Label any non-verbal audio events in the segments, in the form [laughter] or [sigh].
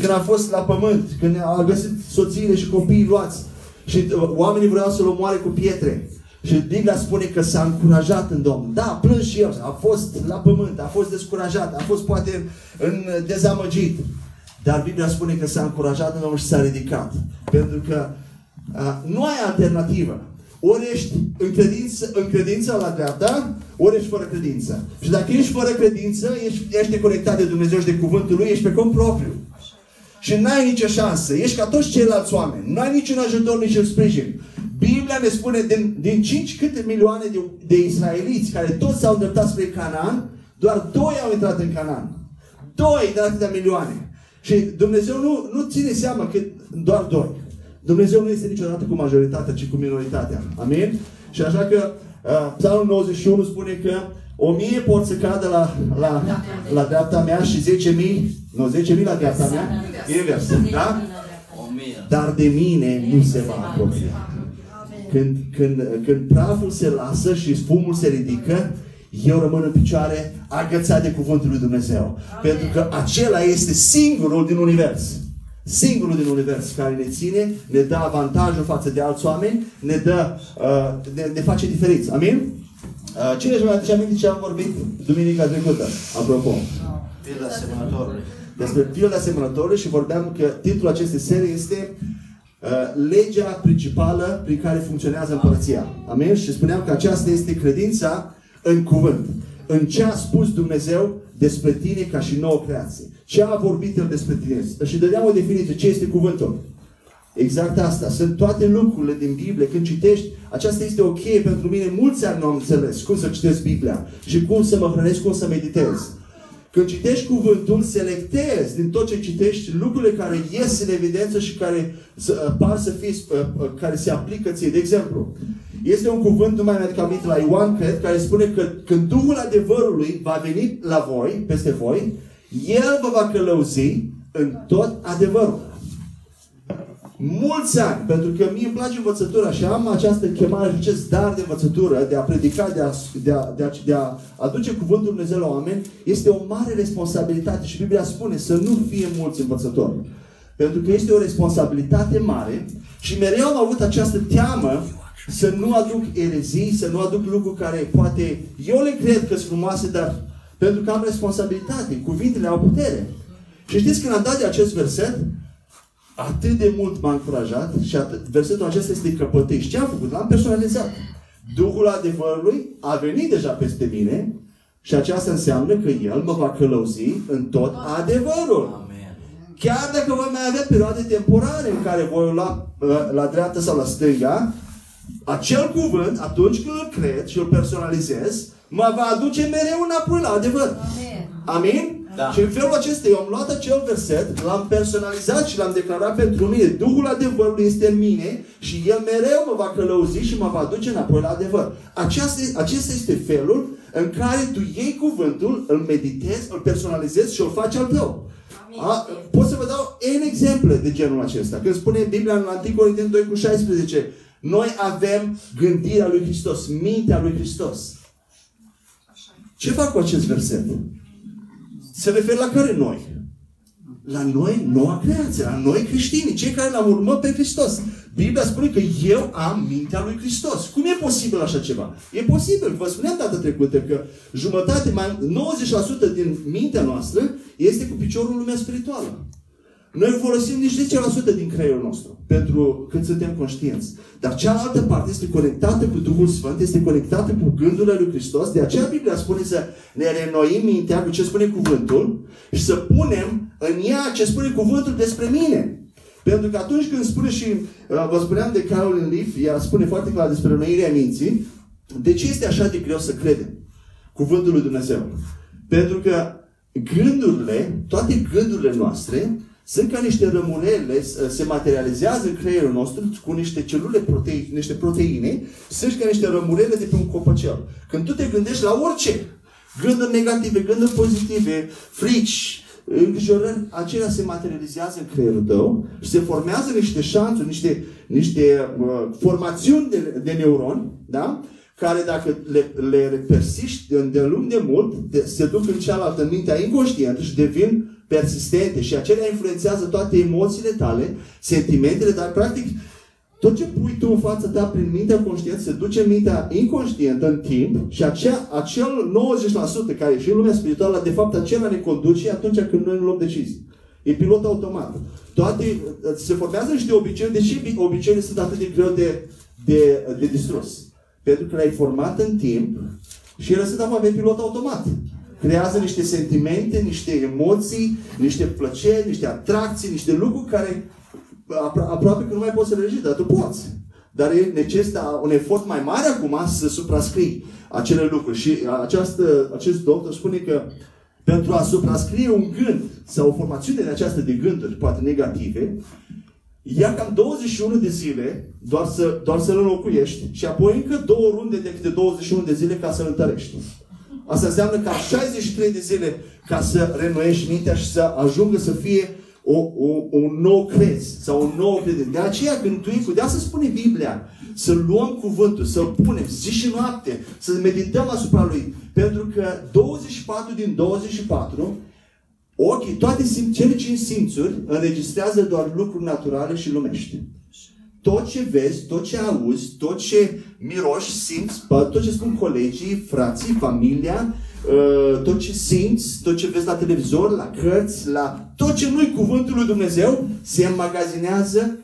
când a fost la pământ, când a găsit soțiile și copiii luați și uh, oamenii vreau să-l omoare cu pietre. Și Biblia spune că s-a încurajat în Domnul. Da, plâns și el. A fost la pământ, a fost descurajat, a fost poate în dezamăgit. Dar Biblia spune că s-a încurajat în Domnul și s-a ridicat. Pentru că a, nu ai alternativă. Ori ești în credință, în credință la dreapta, ori ești fără credință. Și dacă ești fără credință, ești, ești deconectat de Dumnezeu și de cuvântul Lui, ești pe cont propriu. Și n-ai nicio șansă. Ești ca toți ceilalți oameni. N-ai niciun ajutor, nici un sprijin. Biblia ne spune din, din 5 câte milioane de, de israeliți care toți s-au îndreptat spre Canaan, doar doi au intrat în Canaan. Doi de atâtea milioane. Și Dumnezeu nu, nu ține seama că doar doi. Dumnezeu nu este niciodată cu majoritatea, ci cu minoritatea. Amin? Și așa că uh, Psalmul 91 spune că o mie pot să cadă la, la, la dreapta mea și 10 mii, nu, 10 mii la dreapta mea, invers, da? Dar de mine nu se va apropia. Când, când, când praful se lasă și spumul se ridică, eu rămân în picioare agățat de cuvântul lui Dumnezeu. Amen. Pentru că acela este singurul din univers. Singurul din univers care ne ține, ne dă avantajul față de alți oameni, ne dă, uh, ne, ne face diferiți. Amin? Uh, cine își mai aduce aminte ce am vorbit duminica trecută? Apropo. Pilda semănătorului. Despre pilda semănătorului și vorbeam că titlul acestei serii este uh, legea principală prin care funcționează împărăția. Amin? Și spuneam că aceasta este credința în cuvânt. În ce a spus Dumnezeu despre tine ca și nouă creație. Ce a vorbit El despre tine. Și dădeam o definiție. Ce este cuvântul? Exact asta. Sunt toate lucrurile din Biblie. Când citești, aceasta este o cheie pentru mine. Mulți ani nu am înțeles cum să citesc Biblia și cum să mă hrănesc, cum să meditez. Când citești cuvântul, selectezi din tot ce citești lucrurile care ies în evidență și care par să fie, care se aplică ție. De exemplu, este un cuvânt, nu mai mi-aduc aminte, la Ioan, cred, care spune că când Duhul adevărului va veni la voi, peste voi, El vă va călăuzi în tot adevărul. Mulți ani, pentru că mie îmi place învățătura și am această chemare, acest dar de învățătură, de a predica, de a, de a, de a, de a aduce cuvântul Dumnezeu la oameni, este o mare responsabilitate și Biblia spune să nu fie mulți învățători. Pentru că este o responsabilitate mare și mereu am avut această teamă să nu aduc erezii, să nu aduc lucruri care poate eu le cred că sunt frumoase, dar pentru că am responsabilitate, cuvintele au putere. Și știți când am dat de acest verset, atât de mult m-a încurajat și atât, versetul acesta este căpătăi. Și ce am făcut? L-am personalizat. Duhul adevărului a venit deja peste mine și aceasta înseamnă că El mă va călăuzi în tot adevărul. Chiar dacă voi mai avea perioade temporare în care voi lua la, la dreapta sau la stânga, acel cuvânt, atunci când îl cred și îl personalizez, mă va aduce mereu înapoi la adevăr. Amin? Amin? Da. Și în felul acesta eu am luat acel verset, l-am personalizat și l-am declarat pentru mine. Duhul adevărului este în mine și el mereu mă va călăuzi și mă va aduce înapoi la adevăr. Aceasta, acesta este felul în care tu iei cuvântul, îl meditezi, îl personalizezi și îl faci al tău. A, pot să vă dau N exemple de genul acesta. Când spune Biblia în 1 Corinteni 2 cu 16, noi avem gândirea lui Hristos, mintea lui Hristos. Ce fac cu acest verset? Se referă la care noi? La noi, noua creație, la noi creștini, cei care l-am urmat pe Hristos. Biblia spune că eu am mintea lui Hristos. Cum e posibil așa ceva? E posibil. Vă spuneam data trecută că jumătate, mai 90% din mintea noastră este cu piciorul lumea spirituală. Noi folosim nici 10% din creierul nostru pentru când suntem conștienți. Dar cealaltă parte este conectată cu Duhul Sfânt, este conectată cu gândurile lui Hristos. De aceea Biblia spune să ne renoim mintea cu ce spune cuvântul și să punem în ea ce spune cuvântul despre mine. Pentru că atunci când spune și, uh, vă spuneam de Carolyn Leaf, ea spune foarte clar despre renoirea minții, de ce este așa de greu să credem cuvântul lui Dumnezeu? Pentru că gândurile, toate gândurile noastre, sunt ca niște rămurele, se materializează în creierul nostru cu niște celule proteine, niște proteine, sunt ca niște rămurele de pe un copăcel. Când tu te gândești la orice, gânduri negative, gânduri pozitive, frici, îngrijorări, acelea se materializează în creierul tău și se formează niște șanțuri, niște, niște uh, formațiuni de, de neuroni, da? care dacă le, le persiști de, de lung de mult, de, se duc în cealaltă, în mintea inconștientă și devin persistente și acelea influențează toate emoțiile tale, sentimentele tale, practic tot ce pui tu în fața ta prin mintea conștientă se duce în mintea inconștientă în timp și acea, acel 90% care e și în lumea spirituală, de fapt acela ne conduce atunci când noi nu luăm decizii. E pilot automat. Toate, se formează niște obiceiuri. De ce obiceiurile sunt atât de greu de, de, de distrus? Pentru că le-ai format în timp și ele sunt acum pe pilot automat. Creează niște sentimente, niște emoții, niște plăceri, niște atracții, niște lucruri care apro- aproape că nu mai poți să le regiști, dar tu poți. Dar e necesită un efort mai mare acum să suprascrii acele lucruri. Și această, acest doctor spune că pentru a suprascrie un gând sau o formațiune de această de gânduri, poate negative, ia cam 21 de zile doar, să, doar să-l înlocuiești și apoi încă două runde de câte 21 de zile ca să-l întărești. Asta înseamnă ca 63 de zile ca să renoiești mintea și să ajungă să fie o, o, un nou crez sau un nou credință. De aceea când tu cu de asta spune Biblia, să luăm cuvântul, să-l punem zi și noapte, să medităm asupra lui. Pentru că 24 din 24 ochii, toate simț, cele cinci simțuri înregistrează doar lucruri naturale și lumești. Tot ce vezi, tot ce auzi, tot ce miroși, simți, tot ce spun colegii, frații, familia, Uh, tot ce simți, tot ce vezi la televizor, la cărți, la tot ce nu-i cuvântul lui Dumnezeu, se înmagazinează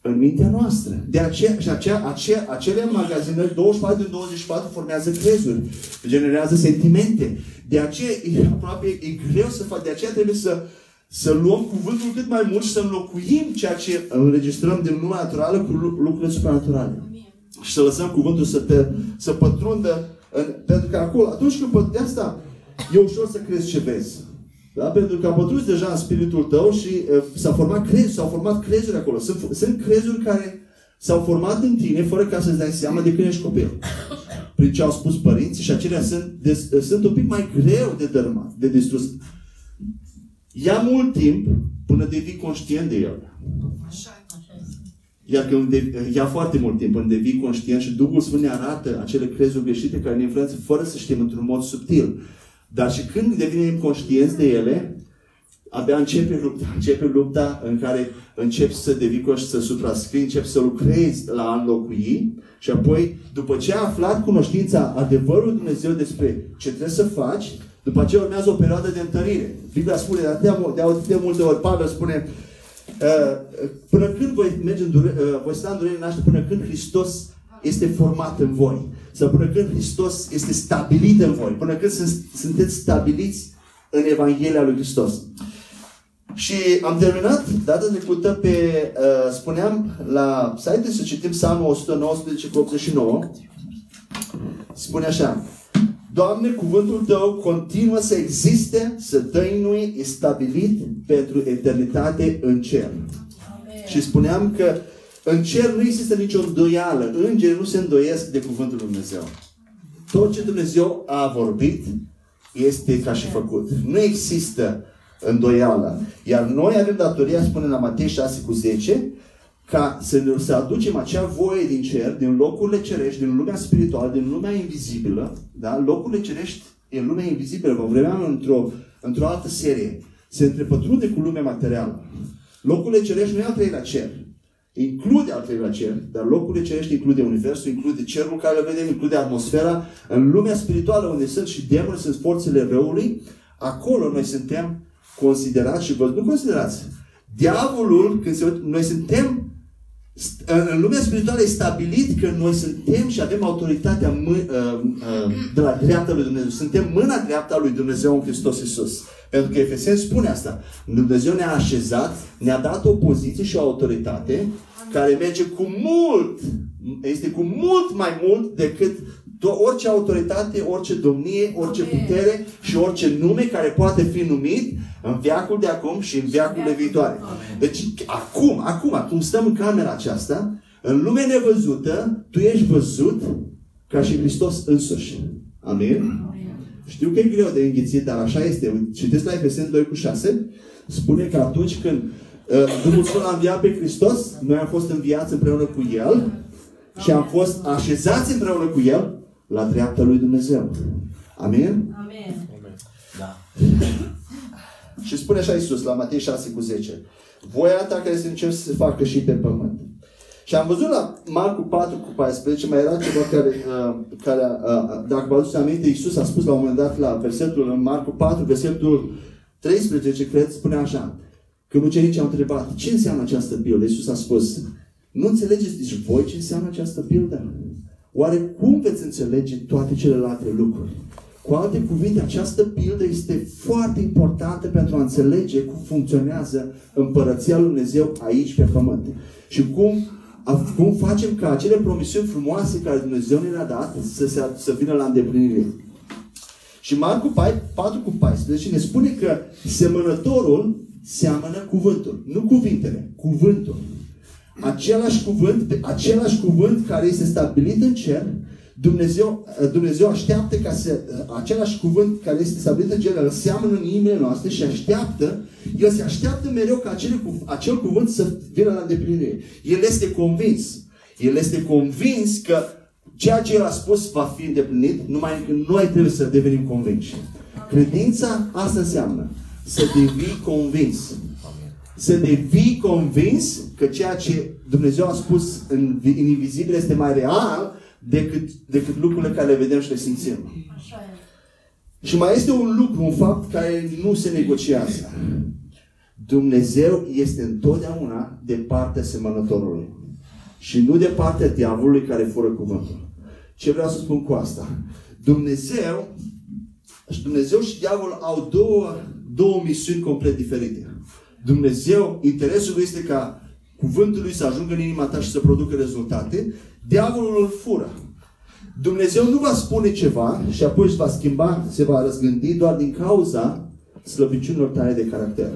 în mintea noastră. De aceea, și aceea, aceea, acele magazinări 24 din 24 formează crezuri, generează sentimente. De aceea e aproape e greu să fac, de aceea trebuie să, să luăm cuvântul cât mai mult și să înlocuim ceea ce înregistrăm din lumea naturală cu lucrurile supranaturale. Și să lăsăm cuvântul să, te, să pătrundă în, pentru că acolo, atunci când de asta e ușor să crezi ce vezi. Da? Pentru că a pătruns deja în spiritul tău și uh, s-a format crezuri, s-au format crezuri acolo. Sunt, sunt crezuri care s-au format în tine fără ca să-ți dai seama de când ești copil. Prin ce au spus părinții și acelea sunt, de, sunt un pic mai greu de dărmat, de distrus. Ia mult timp până devii conștient de el. Așa. Iar când ia foarte mult timp când devii conștient și Duhul Sfânt ne arată acele crezuri greșite care ne influență fără să știm într-un mod subtil. Dar și când devenim conștienți de ele, abia începe lupta. [laughs] Începe lupta în care începi să devii conștient, să suprascrii, începi să lucrezi la a înlocui și apoi, după ce ai aflat cunoștința adevărului Dumnezeu despre ce trebuie să faci, după aceea urmează o perioadă de întărire. Biblia spune de atâtea de, de multe ori, Pavel spune, Uh, până când voi, merge în dure, uh, voi sta în durere naște, până când Hristos este format în voi. Sau până când Hristos este stabilit în voi. Până când sunteți stabiliți în Evanghelia lui Hristos. Și am terminat data trecută pe, uh, spuneam, la site să citim Psalmul 119 cu 89. Spune așa. Doamne, cuvântul Tău continuă să existe, să tăinui, e stabilit pentru eternitate în cer. Amen. Și spuneam că în cer nu există nicio îndoială. Îngerii nu se îndoiesc de cuvântul Lui Dumnezeu. Tot ce Dumnezeu a vorbit este ca și făcut. Nu există îndoială. Iar noi avem datoria, spune la Matei 6 cu 10, ca să, ne, să aducem acea voie din cer, din locurile cerești, din lumea spirituală, din lumea invizibilă, da? locurile cerești în lumea invizibilă, vom vedea într-o, într-o altă serie, se întrepătrunde cu lumea materială. Locurile cerești nu e al treilea cer. Include al treilea cer, dar locurile cerești include universul, include cerul care le vedem, include atmosfera. În lumea spirituală, unde sunt și demoni, sunt forțele răului, acolo noi suntem considerați și vă nu considerați. Diavolul, când se noi suntem în lumea spirituală e stabilit că noi suntem și avem autoritatea mâ- uh, uh, de la dreapta lui Dumnezeu. Suntem mâna dreapta lui Dumnezeu în Hristos Iisus. Pentru că Efesen spune asta. Dumnezeu ne-a așezat, ne-a dat o poziție și o autoritate care merge cu mult, este cu mult mai mult decât orice autoritate, orice domnie, orice putere și orice nume care poate fi numit în viacul de acum și în viacurile viitoare. Deci, acum, acum, acum stăm în camera aceasta, în lumea nevăzută, tu ești văzut ca și Hristos însuși. Amin? Știu că e greu de înghițit, dar așa este. Citesc la Efeseni 2 cu 6, spune că atunci când uh, Duhul Sfânt a înviat pe Hristos, noi am fost înviați împreună cu El și am fost așezați împreună cu El la dreapta lui Dumnezeu. Amin? Amin. Da. [laughs] Și spune așa Iisus la Matei 6 cu 10. Voia ta care se încerc să se facă și pe pământ. Și am văzut la Marcu 4 cu 14, mai era ceva care, uh, care uh, dacă vă aduceți aminte, Iisus a spus la un moment dat la versetul în Marcu 4, versetul 13, cred, spune așa. Când ucenicii au întrebat, ce înseamnă această pildă? Iisus a spus, nu înțelegeți nici voi ce înseamnă această pildă? Oare cum veți înțelege toate celelalte lucruri? Cu alte cuvinte, această pildă este foarte importantă pentru a înțelege cum funcționează împărăția lui Dumnezeu aici pe pământ. Și cum, cum facem ca acele promisiuni frumoase care Dumnezeu ne le-a dat să, se, să vină la îndeplinire. Și Marcu 4 cu 14 ne spune că semănătorul seamănă cuvântul. Nu cuvintele, cuvântul. Același cuvânt, același cuvânt care este stabilit în cer, Dumnezeu, Dumnezeu așteaptă ca să, același cuvânt care este stabilit în cer, îl seamănă în inimile noastre și așteaptă, El se așteaptă mereu ca acel, acel cuvânt să vină la îndeplinire. El este convins. El este convins că ceea ce El a spus va fi îndeplinit, numai că noi trebuie să devenim convinși. Credința asta înseamnă să devii convins. Să devii convins că ceea ce Dumnezeu a spus în, în invizibil este mai real decât, decât lucrurile care le vedem și le simțim. Și mai este un lucru, un fapt care nu se negociază. Dumnezeu este întotdeauna de partea semănătorului. Și nu de partea diavolului care fură cuvântul. Ce vreau să spun cu asta? Dumnezeu și Dumnezeu și diavolul au două, două misiuni complet diferite. Dumnezeu, interesul lui este ca cuvântul lui să ajungă în inima ta și să producă rezultate. Diavolul îl fură. Dumnezeu nu va spune ceva și apoi își va schimba, se va răzgândi doar din cauza slăbiciunilor tale de caracter.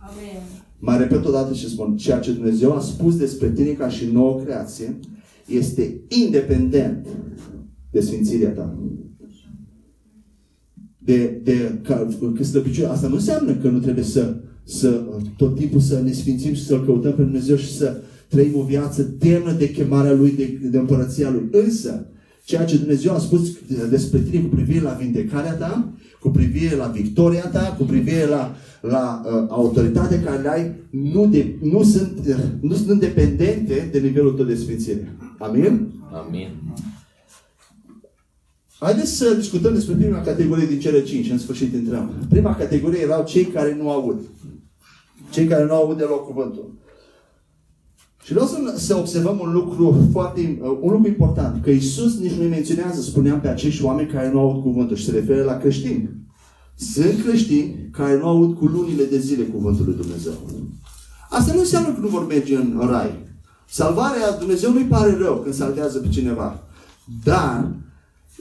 Amen. Mai repet o dată și spun, ceea ce Dumnezeu a spus despre tine ca și nouă creație este independent de sfințirea ta de, de că, că slăbiciune. Asta nu înseamnă că nu trebuie să, să tot timpul să ne sfințim și să-L căutăm pe Dumnezeu și să trăim o viață demnă de chemarea Lui, de, de împărăția Lui. Însă, ceea ce Dumnezeu a spus despre tine cu privire la vindecarea ta, cu privire la victoria ta, cu privire la, la uh, autoritatea care le ai, nu, de, nu, sunt, uh, nu sunt dependente de nivelul tău de sfințire. Amin? Amin. Haideți să discutăm despre prima categorie din cele cinci, în sfârșit intrăm. Prima categorie erau cei care nu aud. Cei care nu aud deloc cuvântul. Și vreau să, să observăm un lucru foarte, un lucru important, că Isus nici nu menționează, spuneam, pe acești oameni care nu aud cuvântul și se referă la creștini. Sunt creștini care nu aud cu lunile de zile cuvântul lui Dumnezeu. Asta nu înseamnă că nu vor merge în rai. Salvarea Dumnezeu nu-i pare rău când salvează pe cineva. Dar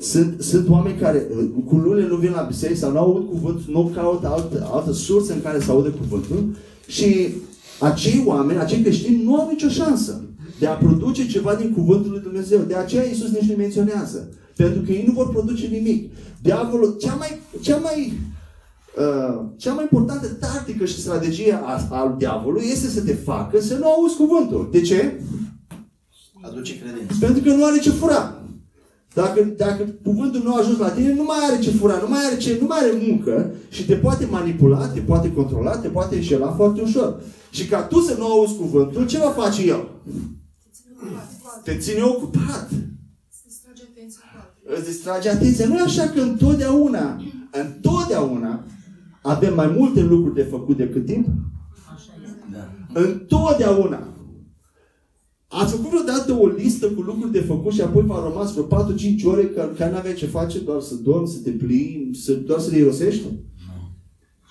sunt, sunt oameni care cu lunile nu vin la biserică sau nu aud cuvântul, nu caută altă, altă sursă în care să audă cuvântul și acei oameni, acei creștini nu au nicio șansă de a produce ceva din cuvântul lui Dumnezeu. De aceea Iisus nici nu menționează. Pentru că ei nu vor produce nimic. Diavolul, cea mai, cea mai, uh, cea mai importantă tactică și strategie a, a diavolului este să te facă să nu auzi cuvântul. De ce? Aduce credință. Pentru că nu are ce fura. Dacă, dacă cuvântul nu a ajuns la tine, nu mai are ce fura, nu mai are, ce, nu mai are muncă și te poate manipula, te poate controla, te poate înșela foarte ușor. Și ca tu să nu auzi cuvântul, ce va face el? Te ține ocupat. Îți distrage atenția. Nu e așa că întotdeauna, întotdeauna avem mai multe lucruri de făcut decât timp? Da. Întotdeauna. Ați făcut vreodată o listă cu lucruri de făcut și apoi v-a rămas vreo 4-5 ore care, care n-aveai ce face, doar să dormi, să te plimbi, să, doar să le irosești?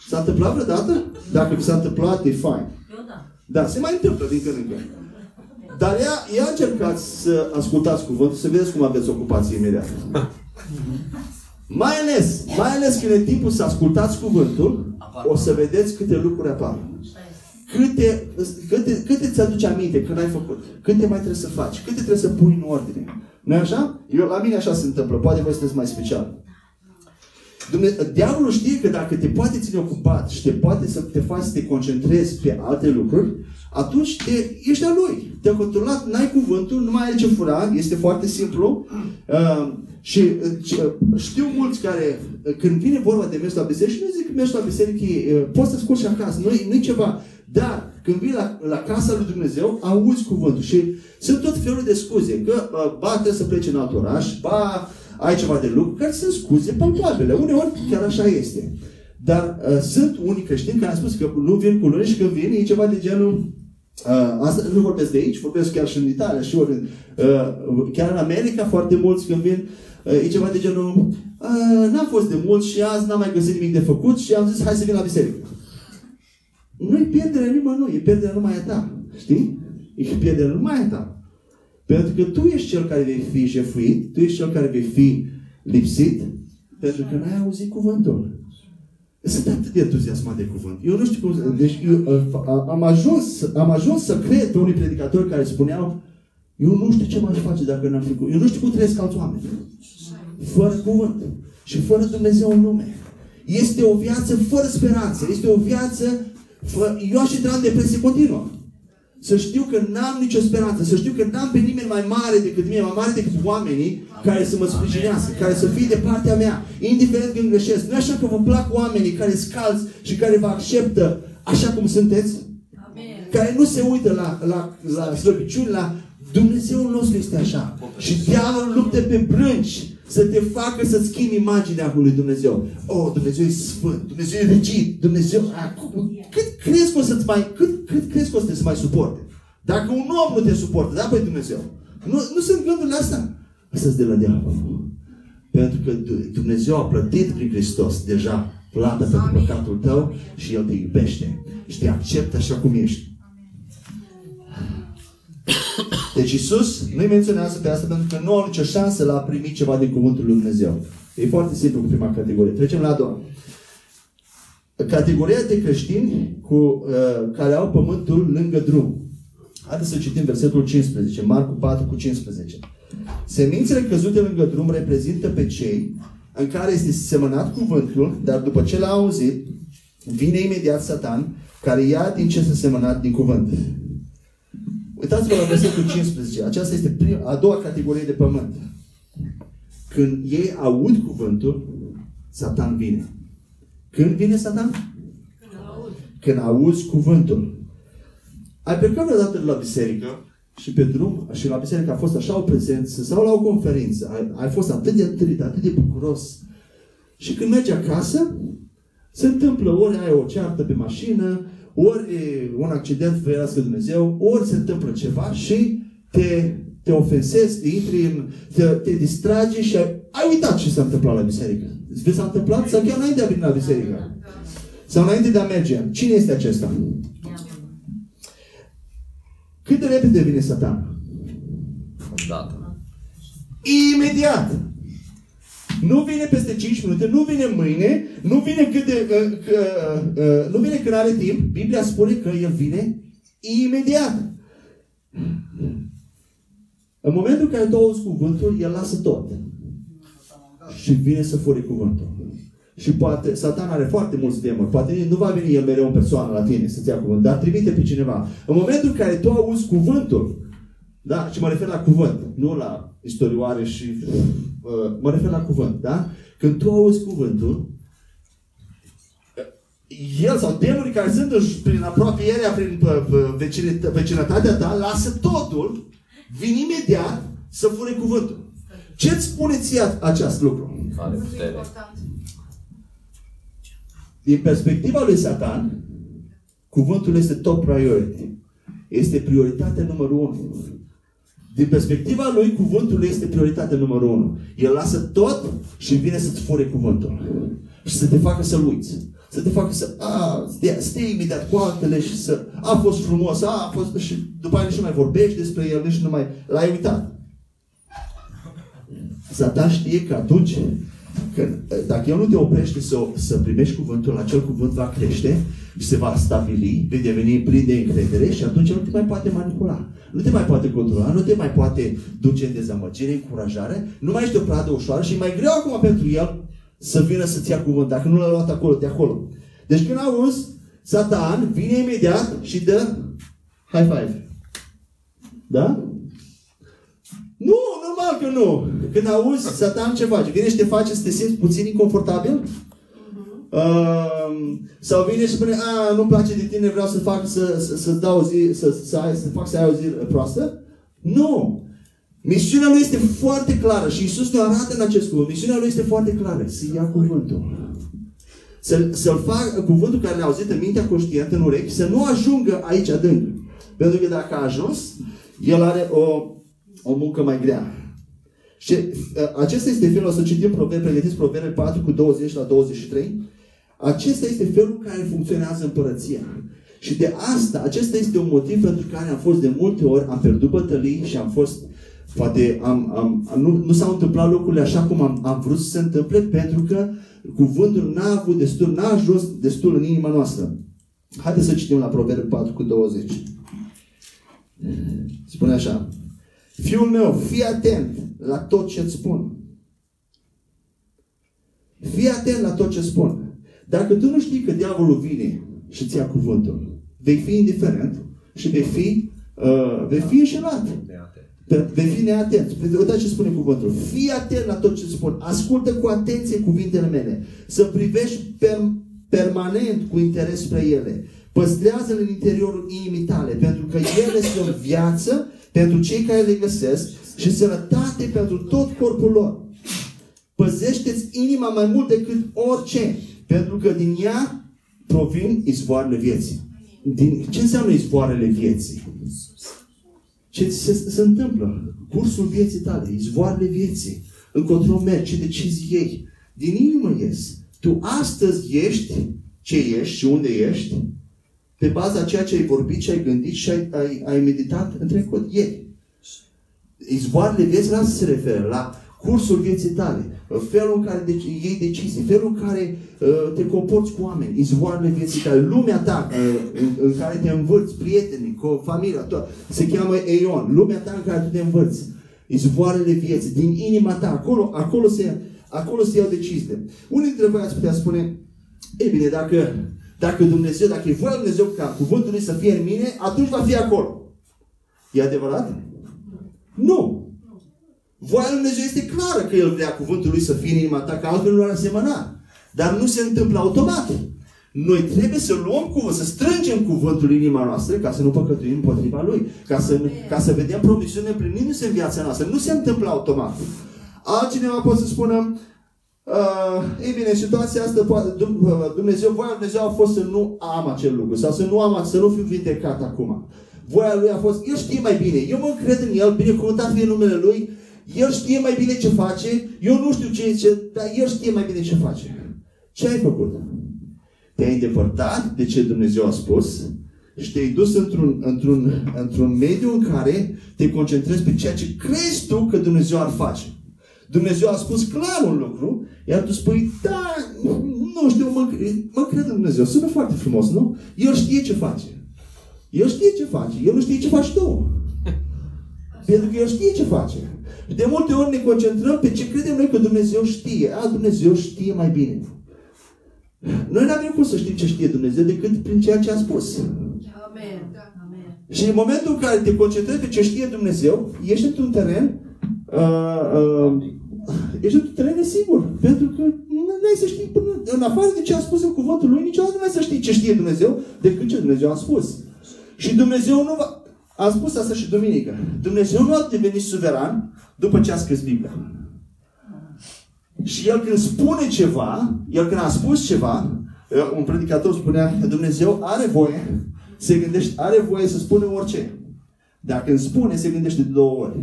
S-a întâmplat vreodată? Dacă vi s-a întâmplat, e fain. da. Da, se mai întâmplă din când în când. Dar ia, ia încercați să ascultați cuvântul, să vedeți cum aveți ocupație imediat. Mai ales, mai ales când e timpul să ascultați cuvântul, o să vedeți câte lucruri apar. Câte, câte, câte ți aduce aminte când ai făcut? Câte mai trebuie să faci? Câte trebuie să pui în ordine? nu așa? Eu, la mine așa se întâmplă. Poate voi sunteți mai special. Dumne- Diavolul știe că dacă te poate ține ocupat și te poate să te faci să te concentrezi pe alte lucruri, atunci te, ești al lui. Te-a controlat, n-ai cuvântul, nu mai ai ce fura, este foarte simplu. Uh, și uh, știu mulți care, uh, când vine vorba de mers la biserică, și nu zic că mergi la biserică, uh, poți să scurgi acasă, nu e ceva. Dar când vii la, la casa lui Dumnezeu, auzi cuvântul și sunt tot felul de scuze. Că uh, ba trebuie să pleci în alt oraș, ba ai ceva de lucru, care sunt scuze palpabile. Uneori chiar așa este. Dar uh, sunt unii creștini care au spus că nu vin cu luni și când vin e ceva de genul Uh, asta nu vorbesc de aici, vorbesc chiar și în Italia și ori, uh, chiar în America foarte mulți când vin, uh, e ceva de genul uh, n-am fost de mult și azi n-am mai găsit nimic de făcut și am zis hai să vin la biserică. Nu-i pierderea nimănui, e pierderea numai a ta. Știi? E pierderea numai a ta. Pentru că tu ești cel care vei fi jefuit, tu ești cel care vei fi lipsit, pentru că n-ai auzit cuvântul. Sunt atât de entuziasmat de cuvânt. Eu nu știu cum... Deci eu, uh, am, ajuns, am ajuns să cred pe unii predicatori care spuneau eu nu știu ce m-aș face dacă n-am fi cuvânt. Eu nu știu cum trăiesc alți oameni. Fără cuvânt. Și fără Dumnezeu în lume. Este o viață fără speranță. Este o viață... Fă... Eu aș intra în depresie continuă. Să știu că n-am nicio speranță. Să știu că n-am pe nimeni mai mare decât mine, mai mare decât oamenii care să mă sprijinească, care să fie de partea mea, indiferent când greșesc. Nu așa că vă plac oamenii care scalți și care vă acceptă așa cum sunteți? Amen. Care nu se uită la, la, la slăbiciuni, la Dumnezeul nostru este așa. Și diavolul lupte pe brânci să te facă să schimbi imaginea lui Dumnezeu. Oh, Dumnezeu e sfânt, Dumnezeu e rigid, Dumnezeu... Cât crezi că o să-ți mai... Cât, cât crezi că o să te mai suporte? Dacă un om nu te suportă, da, păi Dumnezeu. Nu, nu sunt gândurile astea. Asta de la diavol. Pentru că Dumnezeu a plătit prin Hristos deja plata pentru păcatul tău și El te iubește și te acceptă așa cum ești. Deci Isus nu-i menționează pe asta pentru că nu au nicio șansă la a primi ceva din Cuvântul Lui Dumnezeu. E foarte simplu cu prima categorie. Trecem la a doua. Categoria de creștini cu, uh, care au pământul lângă drum. Haideți să citim versetul 15, Marcu 4 cu 15. Semințele căzute lângă drum reprezintă pe cei în care este semănat cuvântul, dar după ce l-a auzit, vine imediat Satan, care ia din ce s-a semănat din cuvânt. Uitați-vă la versetul 15. Aceasta este prima, a doua categorie de pământ. Când ei aud cuvântul, Satan vine. Când vine Satan? Când, aud. Când auzi cuvântul. Ai plecat vreodată la biserică și pe drum și la biserică a fost așa o prezență sau la o conferință. Ai, ai fost atât de întâlnit, atât de bucuros. Și când mergi acasă, se întâmplă ori ai o ceartă pe mașină, ori un accident, ferească Dumnezeu, ori se întâmplă ceva și te, te ofensezi, te intri în, te, te distragi și ai, ai uitat ce s-a întâmplat la biserică. Vi s-a întâmplat? Sau chiar înainte de a veni la biserică? Sau înainte de a merge? Cine este acesta? Cât de repede vine satan? Odată. Imediat! Nu vine peste 5 minute, nu vine mâine, nu vine cât de, uh, uh, uh, nu vine când are timp. Biblia spune că el vine imediat. În momentul în care tu auzi cuvântul, el lasă tot. Și vine să fure cuvântul. Și poate, satan are foarte mulți demoni. Poate nu va veni el mereu în persoană la tine să-ți ia cuvânt, dar trimite pe cineva. În momentul în care tu auzi cuvântul, da? Și mă refer la cuvânt, nu la istorioare și... Uh, mă refer la cuvânt, da? Când tu auzi cuvântul, el sau demonii care sunt prin apropierea, prin vecinătatea ta, lasă totul, vin imediat să fure cuvântul. Ce-ți spune ție acest lucru? Din perspectiva lui Satan, cuvântul este top priority. Este prioritatea numărul unu. Din perspectiva lui, cuvântul este prioritatea numărul unu. El lasă tot și vine să-ți fure cuvântul. Și să te facă să-l uiți. Să te facă să, a, să te imediat cu altele și să, a fost frumos, a, a fost, și după aia nici nu mai vorbești despre el, nici nu mai, l-ai uitat. Satan știe că atunci Că dacă el nu te oprește să, să primești cuvântul, acel cuvânt va crește și se va stabili, vei deveni plin de încredere și atunci nu te mai poate manipula. Nu te mai poate controla, nu te mai poate duce în dezamăgire, încurajare, nu mai ești o pradă ușoară și e mai greu acum pentru el să vină să-ți ia cuvânt. Dacă nu l-a luat acolo, de acolo. Deci când auzi, Satan vine imediat și dă high five. Da? Nu, normal că nu. Când auzi Satan ce face? Vine și te face să te simți puțin inconfortabil? Uh, sau vine și spune, a, nu-mi place de tine, vreau să fac să, să, să dau o zi, să, să, ai, să fac să ai o zi proastă? Nu! Misiunea lui este foarte clară și Isus ne arată în acest cuvânt. Misiunea lui este foarte clară. Să ia cuvântul. Să, să-l fac cuvântul care le-a auzit în mintea conștientă, în urechi, să nu ajungă aici adânc. Pentru că dacă a ajuns, el are o, o muncă mai grea. Și uh, acesta este felul, o să citim proverbe, pregătiți proverbe 4 cu 20 la 23. Acesta este felul în care funcționează împărăția. Și de asta, acesta este un motiv pentru care am fost de multe ori, am pierdut bătălii și am fost, poate am, am, nu, nu s-au întâmplat lucrurile așa cum am, am vrut să se întâmple, pentru că cuvântul n-a avut destul, n-a ajuns destul în inima noastră. Haideți să citim la Proverbe 4 cu 20. Spune așa. Fiul meu, fii atent la tot ce îți spun. Fii atent la tot ce spun. Dacă tu nu știi că diavolul vine și îți ia cuvântul, vei fi indiferent și vei fi, uh, vei fi înșelat. Vei fi neatent. Uitați ce spune cuvântul. Fii atent la tot ce spun. Ascultă cu atenție cuvintele mele. Să privești per, permanent cu interes spre ele. Păstrează-le în interiorul inimii tale, pentru că ele sunt viață pentru cei care le găsesc și sănătate pentru tot corpul lor. Păzește-ți inima mai mult decât orice, pentru că din ea provin izvoarele vieții. Din, ce înseamnă izvoarele vieții? Ce se, se întâmplă? Cursul vieții tale, izvoarele vieții. Încotro mergi, ce decizii iei. Din inimă ies. Tu astăzi ești ce ești și unde ești pe baza a ceea ce ai vorbit și ai gândit și ai, ai, ai meditat în trecut. Ieri. Izvoarele vieții la se referă, la cursul vieții tale, felul în care deci, iei decizii, felul în care uh, te comporți cu oameni, izvoarele vieții tale, lumea ta uh, în, în care te învârți, prietenii, cu familia, tot, se cheamă Eion, lumea ta în care tu te învârți, izvoarele vieții, din inima ta, acolo, acolo se, acolo se iau deciziile. Unii dintre voi ați putea spune, e bine, dacă dacă Dumnezeu, dacă e voia Dumnezeu ca cuvântul lui să fie în mine, atunci va fi acolo. E adevărat? Nu. Voia lui Dumnezeu este clară că El vrea cuvântul lui să fie în inima ta, că altfel nu ar asemăna. Dar nu se întâmplă automat. Noi trebuie să luăm cuvânt, să strângem cuvântul în inima noastră ca să nu păcătuim împotriva Lui. Ca să, ca să vedem promisiunile împlinindu-se în viața noastră. Nu se întâmplă automat. Altcineva poate să spună, Uh, ei bine, situația asta, uh, Dumnezeu, voia Dumnezeu a fost să nu am acel lucru sau să nu am, să nu fiu vindecat acum. Voia Lui a fost, El știe mai bine, eu mă încred în El, binecuvântat fie numele Lui, El știe mai bine ce face, eu nu știu ce zice, dar El știe mai bine ce face. Ce ai făcut? Te-ai îndepărtat de ce Dumnezeu a spus și te-ai dus într-un, într-un, într-un mediu în care te concentrezi pe ceea ce crezi tu că Dumnezeu ar face. Dumnezeu a spus clar un lucru, iar tu spui, da, nu știu, mă, mă cred în Dumnezeu. Sună foarte frumos, nu? El știe ce face. El știe ce face. El nu știe ce faci tu. [laughs] Pentru că El știe ce face. De multe ori ne concentrăm pe ce credem noi că Dumnezeu știe. A, Dumnezeu știe mai bine. Noi nu avem cum să știm ce știe Dumnezeu decât prin ceea ce a spus. Amen. Amen. Și în momentul în care te concentrezi pe ce știe Dumnezeu, ești într-un teren uh, uh, ești într-un teren nesigur. Pentru că nu ai să știi până, în afară de ce a spus în cuvântul lui, niciodată nu ai să știi ce știe Dumnezeu decât ce Dumnezeu a spus. Și Dumnezeu nu va... A spus asta și duminică. Dumnezeu nu a devenit suveran după ce a scris Biblia. Și El când spune ceva, El când a spus ceva, un predicator spunea că Dumnezeu are voie, se gândește, are voie să spună orice. Dar când spune, se gândește de două ori.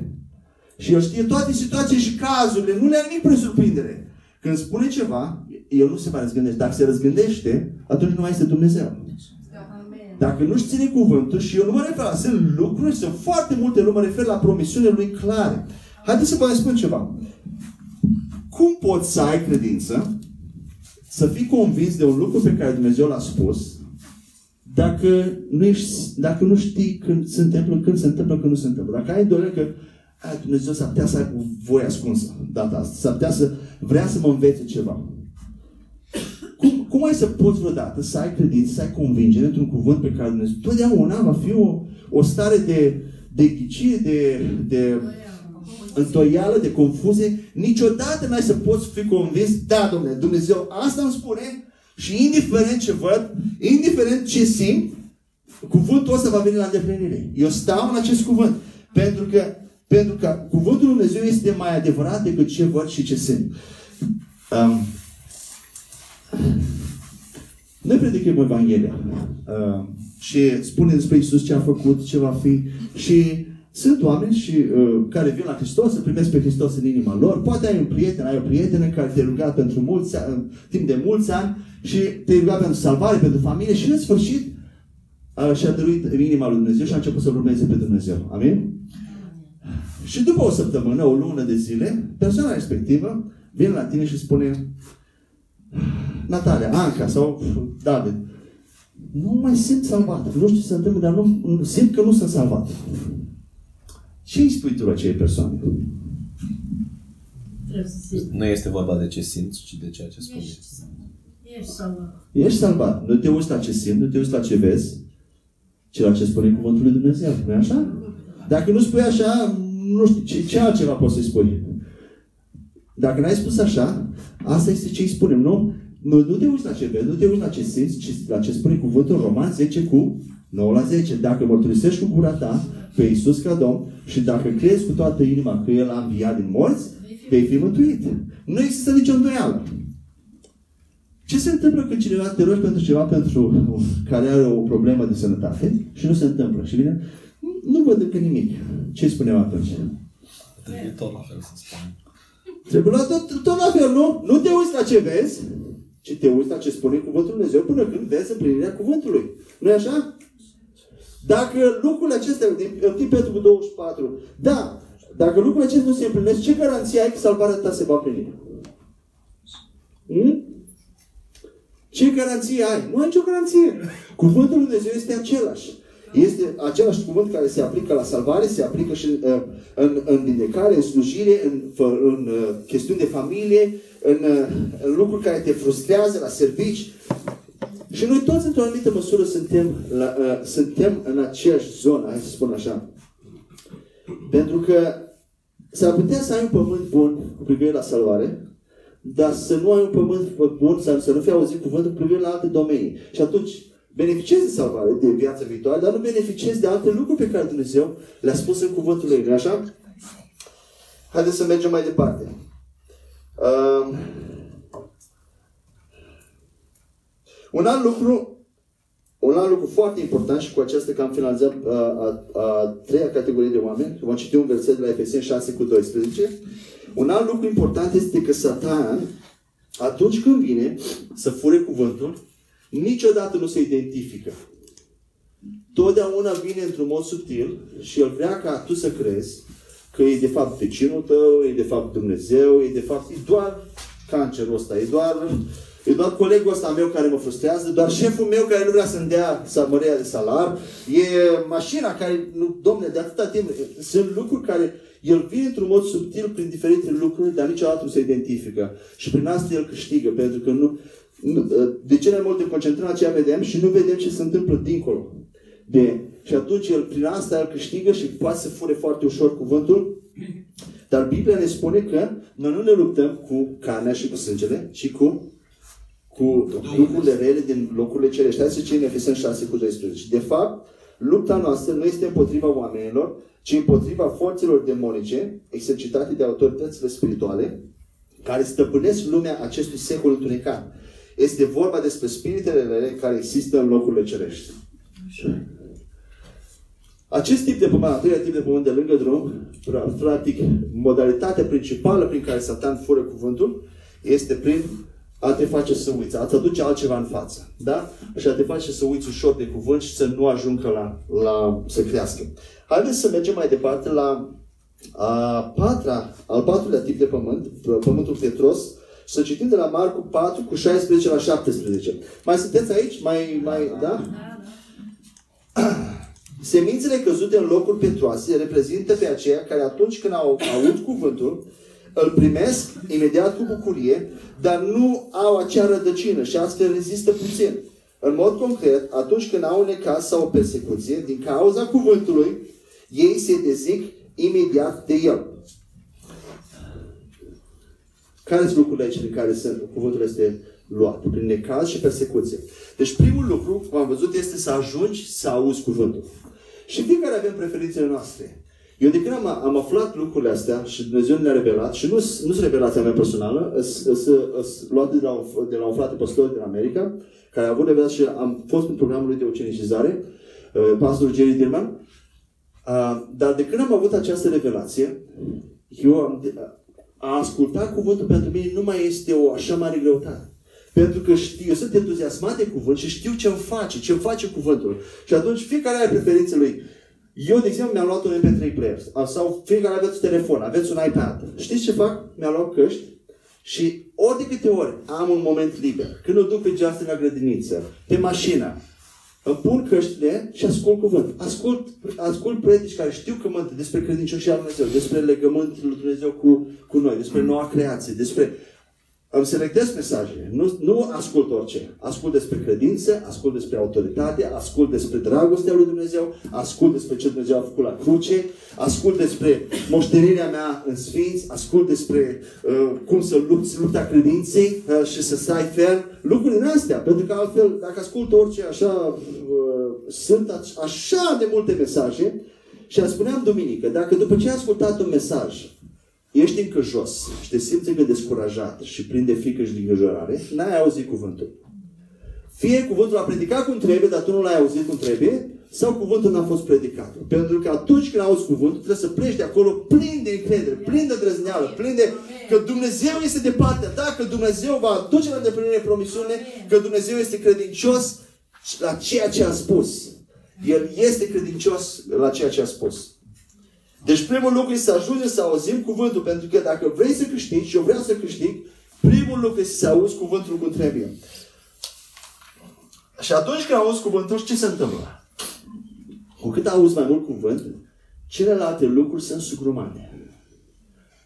Și el știe toate situațiile și cazurile. Nu le-a nimic prin surprindere. Când spune ceva, el nu se mai răzgândește. Dacă se răzgândește, atunci nu mai este Dumnezeu. Dacă nu-și ține cuvântul, și eu nu mă refer la sunt lucruri, sunt foarte multe lucruri, mă refer la promisiunile lui clare. Haideți să vă mai spun ceva. Cum poți să ai credință, să fii convins de un lucru pe care Dumnezeu l-a spus, dacă nu, ești, dacă nu știi când se întâmplă, când se întâmplă, când nu se întâmplă. Dacă ai doar că a, Dumnezeu s-ar putea să aibă voie ascunsă data asta. S-ar putea să vrea să mă învețe ceva. cum ai să poți vreodată să ai credință, să ai convingere într-un cuvânt pe care Dumnezeu totdeauna va fi o, o stare de, de ghicie, de, de întoială, de confuzie. Niciodată n-ai să poți fi convins, da, domnule, Dumnezeu asta îmi spune și indiferent ce văd, indiferent ce simt, cuvântul ăsta va veni la îndeplinire. Eu stau în acest cuvânt. Pentru că, pentru că cuvântul Lui Dumnezeu este mai adevărat decât ce văd și ce simt. Um, noi predicăm Evanghelia uh, și spune despre Isus ce a făcut, ce va fi și sunt oameni și, uh, care vin la Hristos, să primesc pe Hristos în inima lor. Poate ai un prieten, ai o prietenă care te-a rugat pentru mulți, uh, timp de mulți ani și te-a rugat pentru salvare, pentru familie și în sfârșit uh, și-a dăruit în inima lui Dumnezeu și a început să urmeze pe Dumnezeu. Amin? Și după o săptămână, o lună de zile, persoana respectivă vine la tine și spune Natalia, Anca sau David, nu mai simt salvat. Nu știu ce se întâmplă, dar nu, simt că nu sunt salvat. Ce îi spui tu la acei persoane? Nu este vorba de ce simți, ci de ceea ce spui. Ești, ești salvat. Ești salvat. Nu te uiți la ce simți, nu te uiți la ce vezi, ci la ce spune Cuvântul lui Dumnezeu. nu așa? Dacă nu spui așa, nu știu, ce, ce altceva poți să-i spui? Dacă n-ai spus așa, asta este ce îi spunem, nu? Nu, nu te uiți la ce vezi, nu te uiți la ce simți, ci la ce spune cuvântul în Roman 10 cu 9 la 10. Dacă mărturisești cu gura ta pe Iisus ca Domn și dacă crezi cu toată inima că El a înviat din morți, vei fi mântuit. Nu există nicio îndoială. Ce se întâmplă când cineva te rogi pentru ceva pentru care are o problemă de sănătate și nu se întâmplă? Și vine, nu văd încă nimic. Ce spunem atunci? Trebuie tot la fel să spun. Trebuie luat tot, tot la fel, nu? Nu te uiți la ce vezi, ci te uiți la ce spune Cuvântul Lui Dumnezeu până când vezi împlinirea Cuvântului. nu e așa? Dacă lucrurile acestea, din 1 Petru 24, da, dacă lucrurile acestea nu se împlinesc, ce garanție ai că salvarea ta se va împlini? Hmm? Ce garanție ai? Nu ai nicio garanție. Cuvântul Lui Dumnezeu este același. Este același cuvânt care se aplică la salvare, se aplică și uh, în, în vindecare, în slujire, în, în uh, chestiuni de familie, în, uh, în lucruri care te frustrează, la servici. Și noi toți, într-o anumită măsură, suntem, la, uh, suntem în aceeași zonă, hai să spun așa. Pentru că s-ar putea să ai un pământ bun cu privire la salvare, dar să nu ai un pământ bun, să, să nu fie auzit cuvântul cu privire la alte domenii. Și atunci, beneficiezi de salvare, de viață viitoare, dar nu beneficiezi de alte lucruri pe care Dumnezeu le-a spus în cuvântul Lui, nu așa? Haideți să mergem mai departe. Uh, un alt lucru, un alt lucru foarte important și cu aceasta că am finalizat a, a, a treia categorie de oameni, vom citi un verset de la Efeseni 6 cu 12. Un alt lucru important este că Satan, atunci când vine să fure cuvântul, niciodată nu se identifică. Totdeauna vine într-un mod subtil și el vrea ca tu să crezi că e de fapt vecinul tău, e de fapt Dumnezeu, e de fapt e doar cancerul ăsta, e doar, e doar colegul ăsta meu care mă frustrează, doar șeful meu care nu vrea să-mi dea mărea de salar, e mașina care, nu, domne, de atâta timp, sunt lucruri care el vine într-un mod subtil prin diferite lucruri, dar niciodată nu se identifică. Și prin asta el câștigă, pentru că nu, de cele mai multe concentrăm la ce vedem și nu vedem ce se întâmplă dincolo. De, și atunci el prin asta el câștigă și poate să fure foarte ușor cuvântul. Dar Biblia ne spune că noi nu ne luptăm cu carnea și cu sângele, ci cu cu duhurile rele din locurile cerești. Hai să citim Efeseni 6 cu 12. De fapt, lupta noastră nu este împotriva oamenilor, ci împotriva forțelor demonice exercitate de autoritățile spirituale care stăpânesc lumea acestui secol întunecat. Este vorba despre spiritele rele care există în locurile cerești. Acest tip de pământ, al treilea tip de pământ de lângă drum, practic, modalitatea principală prin care Satan fură cuvântul, este prin a te face să uiți, a te aduce altceva în față. Da? Și a te face să uiți ușor de cuvânt și să nu ajungă la, la să crească. Haideți să mergem mai departe la a patra, al patrulea tip de pământ, pământul petros, să citim de la Marcu 4 cu 16 la 17. Mai sunteți aici? Mai, mai, da? [clears throat] Semințele căzute în locuri petroase reprezintă pe aceia care atunci când au aud cuvântul, îl primesc imediat cu bucurie, dar nu au acea rădăcină și astfel rezistă puțin. În mod concret, atunci când au un necaz sau o persecuție, din cauza cuvântului, ei se dezic imediat de el. Care sunt lucrurile aici în care sunt, cuvântul este luat? Prin necaz și persecuție. Deci primul lucru, cum am văzut, este să ajungi să auzi cuvântul. Și fiecare avem preferințele noastre. Eu de când am, am aflat lucrurile astea și Dumnezeu le-a revelat, și nu nu sunt revelația mea personală, sunt luate de la, un, de la un frate pastor din America, care a avut revelat și am fost în programul lui de ucenicizare, uh, pastorul Jerry Dirman, uh, dar de când am avut această revelație, eu am, a asculta cuvântul pentru mine nu mai este o așa mare greutate. Pentru că știu, eu sunt entuziasmat de cuvânt și știu ce îmi face, ce îmi face cuvântul. Și atunci fiecare are preferințele lui. Eu, de exemplu, mi-am luat un MP3 player. Sau fiecare aveți telefon, aveți un iPad. Știți ce fac? Mi-am luat căști și ori de câte ori am un moment liber, când o duc pe Justin la grădiniță, pe mașină, îmi pun căștile și ascult cuvânt. Ascult, ascult predici care știu cământă despre credincioșia lui Dumnezeu, despre legământul lui Dumnezeu cu, cu noi, despre noua creație, despre îmi selectez mesajele. Nu, nu ascult orice. Ascult despre credință, ascult despre autoritate, ascult despre dragostea lui Dumnezeu, ascult despre ce Dumnezeu a făcut la cruce, ascult despre moștenirea mea în sfinți, ascult despre uh, cum să lupți lupta credinței uh, și să stai ferm. Lucruri din astea. Pentru că altfel, dacă ascult orice, așa, uh, sunt așa de multe mesaje și spuneam duminică, dacă după ce ai ascultat un mesaj, ești încă jos și te simți încă descurajat și plin de frică și de îngrijorare, n-ai auzit cuvântul. Fie cuvântul a predicat cum trebuie, dar tu nu l-ai auzit cum trebuie, sau cuvântul n-a fost predicat. Pentru că atunci când auzi cuvântul, trebuie să pleci de acolo plin de încredere, plin de drăzneală, plin de că Dumnezeu este de partea ta, că Dumnezeu va aduce la îndeplinire promisiunile, că Dumnezeu este credincios la ceea ce a spus. El este credincios la ceea ce a spus. Deci primul lucru este să ajungem să auzim cuvântul, pentru că dacă vrei să câștigi și eu vreau să câștig, primul lucru este să auzi cuvântul cum trebuie. Și atunci când auzi cuvântul, ce se întâmplă? Cu cât auzi mai mult cuvânt, celelalte lucruri sunt sugrumate.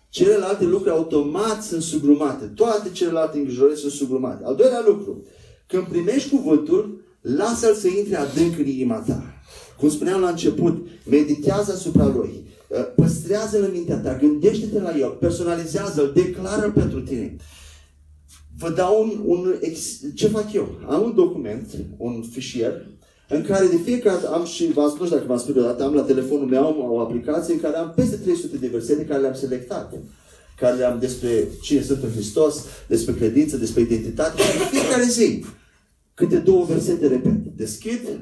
Celelalte lucruri automat sunt sugrumate. Toate celelalte îngrijorări sunt sugrumate. Al doilea lucru, când primești cuvântul, lasă-l să intre adânc în inima ta. Cum spuneam la început, meditează asupra lui. Uh, păstrează-l în mintea ta, gândește-te la el, personalizează-l, declară-l pentru tine. Vă dau un, un ex... ce fac eu? Am un document, un fișier, în care de fiecare dată am și, v-am spus dacă v-am spus deodată, am la telefonul meu o aplicație în care am peste 300 de versete care le-am selectat care le-am despre cine sunt în Hristos, despre credință, despre identitate și în fiecare zi câte două versete repet. Deschid,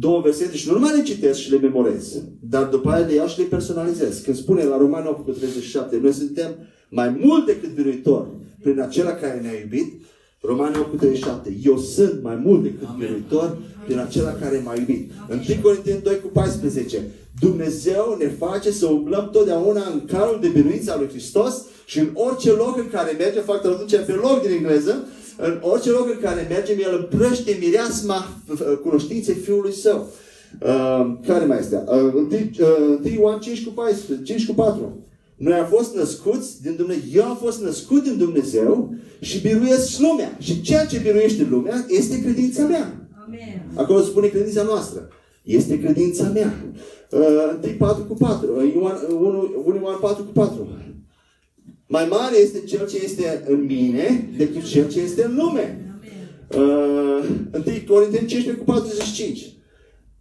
două versete și nu numai le citesc și le memorez, dar după aia le iau și le personalizez. Când spune la Roman 8 cu 37, noi suntem mai mult decât biruitori prin acela care ne-a iubit, Romani 8 cu 37, eu sunt mai mult decât biruitor prin acela care m-a iubit. În 1 Corinteni 2 cu 14, Dumnezeu ne face să umblăm totdeauna în carul de biruință al lui Hristos și în orice loc în care merge, fac traducerea pe loc din engleză, în orice loc în care mergem, El împrăște mireasma uh, cunoștinței Fiului Său. Uh, care mai este? Uh, 1 uh, Ioan 5 cu 14, 5 cu 4. Noi am fost născuți din Dumnezeu. Eu am fost născut din Dumnezeu și biruiesc lumea. Și ceea ce biruiește lumea este credința mea. Amen. Acolo spune credința noastră. Este credința mea. Uh, 1 4 cu 4. Uh, Ioan, 1, 1 Ioan 4 cu 4. Mai mare este cel ce este în mine decât cel ce este în lume. Uh, 1 Corinteni 15 cu 45.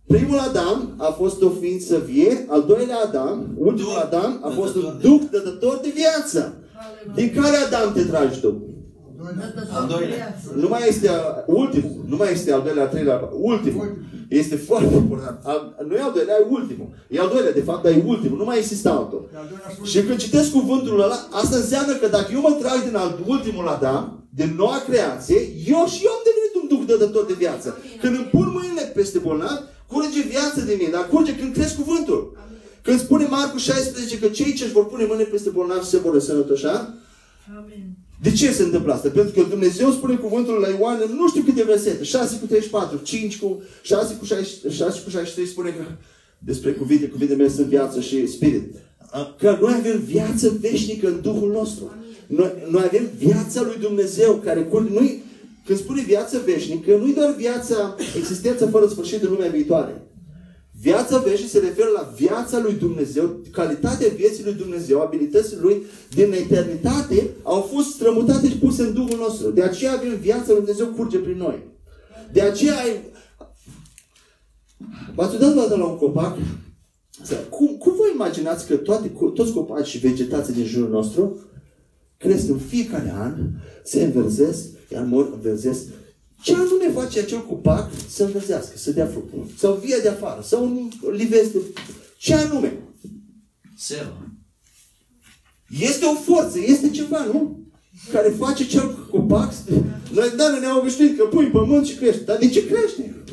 Primul Adam a fost o ființă vie, al doilea Adam, ultimul Adam, a fost un duc dădător de viață. Din care Adam te tragi tu? Al doilea. Nu mai este ultimul, nu mai este al doilea, al treilea, ultimul. Este foarte important. Al, nu e al doilea, e ultimul. E al doilea, de fapt, dar e ultimul. Nu mai există altul. Și când citesc cuvântul ăla, asta înseamnă că dacă eu mă trag din al ultimul Adam, din noua creație, eu și eu am devenit un duc dădător de viață. Când îmi pun mâinile peste bolnav, curge viață de mine, dar curge când crezi cuvântul. Când spune Marcu 16 că cei ce își vor pune mâine peste bolnav se vor răsănătoșa, Amin. De ce se întâmplă asta? Pentru că Dumnezeu spune cuvântul la Ioan nu știu câte versete, 6 cu 34, 5 cu 6 cu 6, 6 cu 63 spune că despre cuvinte, cuvinte mele sunt viață și spirit. Că noi avem viață veșnică în Duhul nostru. Noi, noi avem viața lui Dumnezeu care curge. Noi, când spune viață veșnică, nu-i doar viața, existența fără sfârșit în lumea viitoare. Viața veșnică se referă la viața lui Dumnezeu, calitatea vieții lui Dumnezeu, abilitățile lui din eternitate au fost strămutate și puse în Duhul nostru. De aceea avem viața lui Dumnezeu curge prin noi. De aceea ai... V-ați uitat la un copac? Cum, cum vă imaginați că toate, toți copacii și vegetații din jurul nostru cresc în fiecare an, se înverzesc, iar mor înverzesc. Ce anume face acel copac să înverzească, să dea fructul? Sau via de afară, sau un livesc de... Ce anume? Selva. Este o forță, este ceva, nu? Care face cel copac. Noi, da, ne-am obișnuit că pui pământ și crește. Dar de ce crește?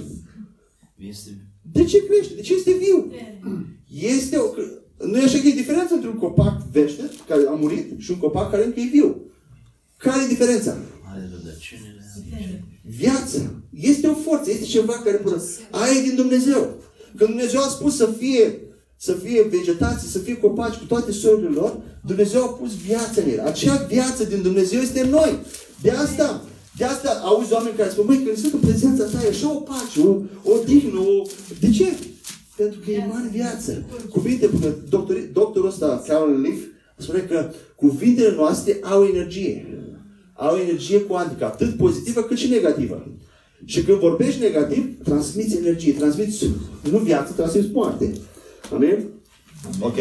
Este... De ce crește? De ce este viu? Este o... Nu e așa că e diferența între un copac vește, care a murit, și un copac care încă e viu. Care e diferența? Are rădăcinile. Viață. Este o forță, este ceva care până... Aia e din Dumnezeu. Când Dumnezeu a spus să fie, să fie vegetații, să fie copaci cu toate sorurile lor, Dumnezeu a pus viață în el. Acea viață din Dumnezeu este în noi. De asta, de asta auzi oameni care spun, măi, când sunt în prezența ta, e așa o pace, o, o dignă, o... De ce? Pentru că e mare viață. Cuvinte, doctor, doctorul ăsta, Carol Leaf, spune că cuvintele noastre au energie. Au energie cuantică, atât pozitivă cât și negativă. Și când vorbești negativ, transmiți energie, transmiți, nu viață, transmiți moarte. Amin? Ok.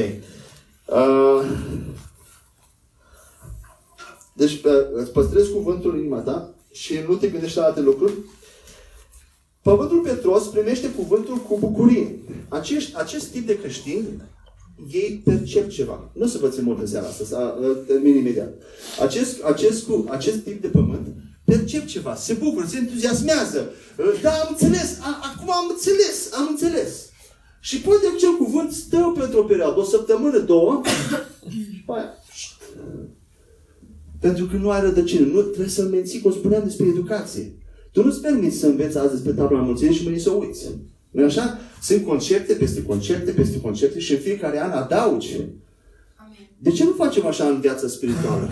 Uh, deci uh, îți păstrezi cuvântul în inima ta și nu te gândești la alte lucruri. Pământul Petros primește cuvântul cu bucurie. Acești, acest tip de creștini, ei percep ceva. Nu să vă țin mult în seara asta, să termin imediat. Acest, acest, acest tip de pământ percep ceva, se bucură, se entuziasmează. Da, am înțeles, a, acum am înțeles, am înțeles. Și poate că cel cuvânt stă pentru o perioadă, o săptămână, două, și aia, pentru că nu ai rădăcină. Nu trebuie să-l menții, cum spuneam despre educație. Tu nu-ți permiți să înveți azi despre tabla mulțimii și mâine să uiți. nu așa? Sunt concepte peste concepte peste concepte și în fiecare an adaugi. De ce nu facem așa în viața spirituală?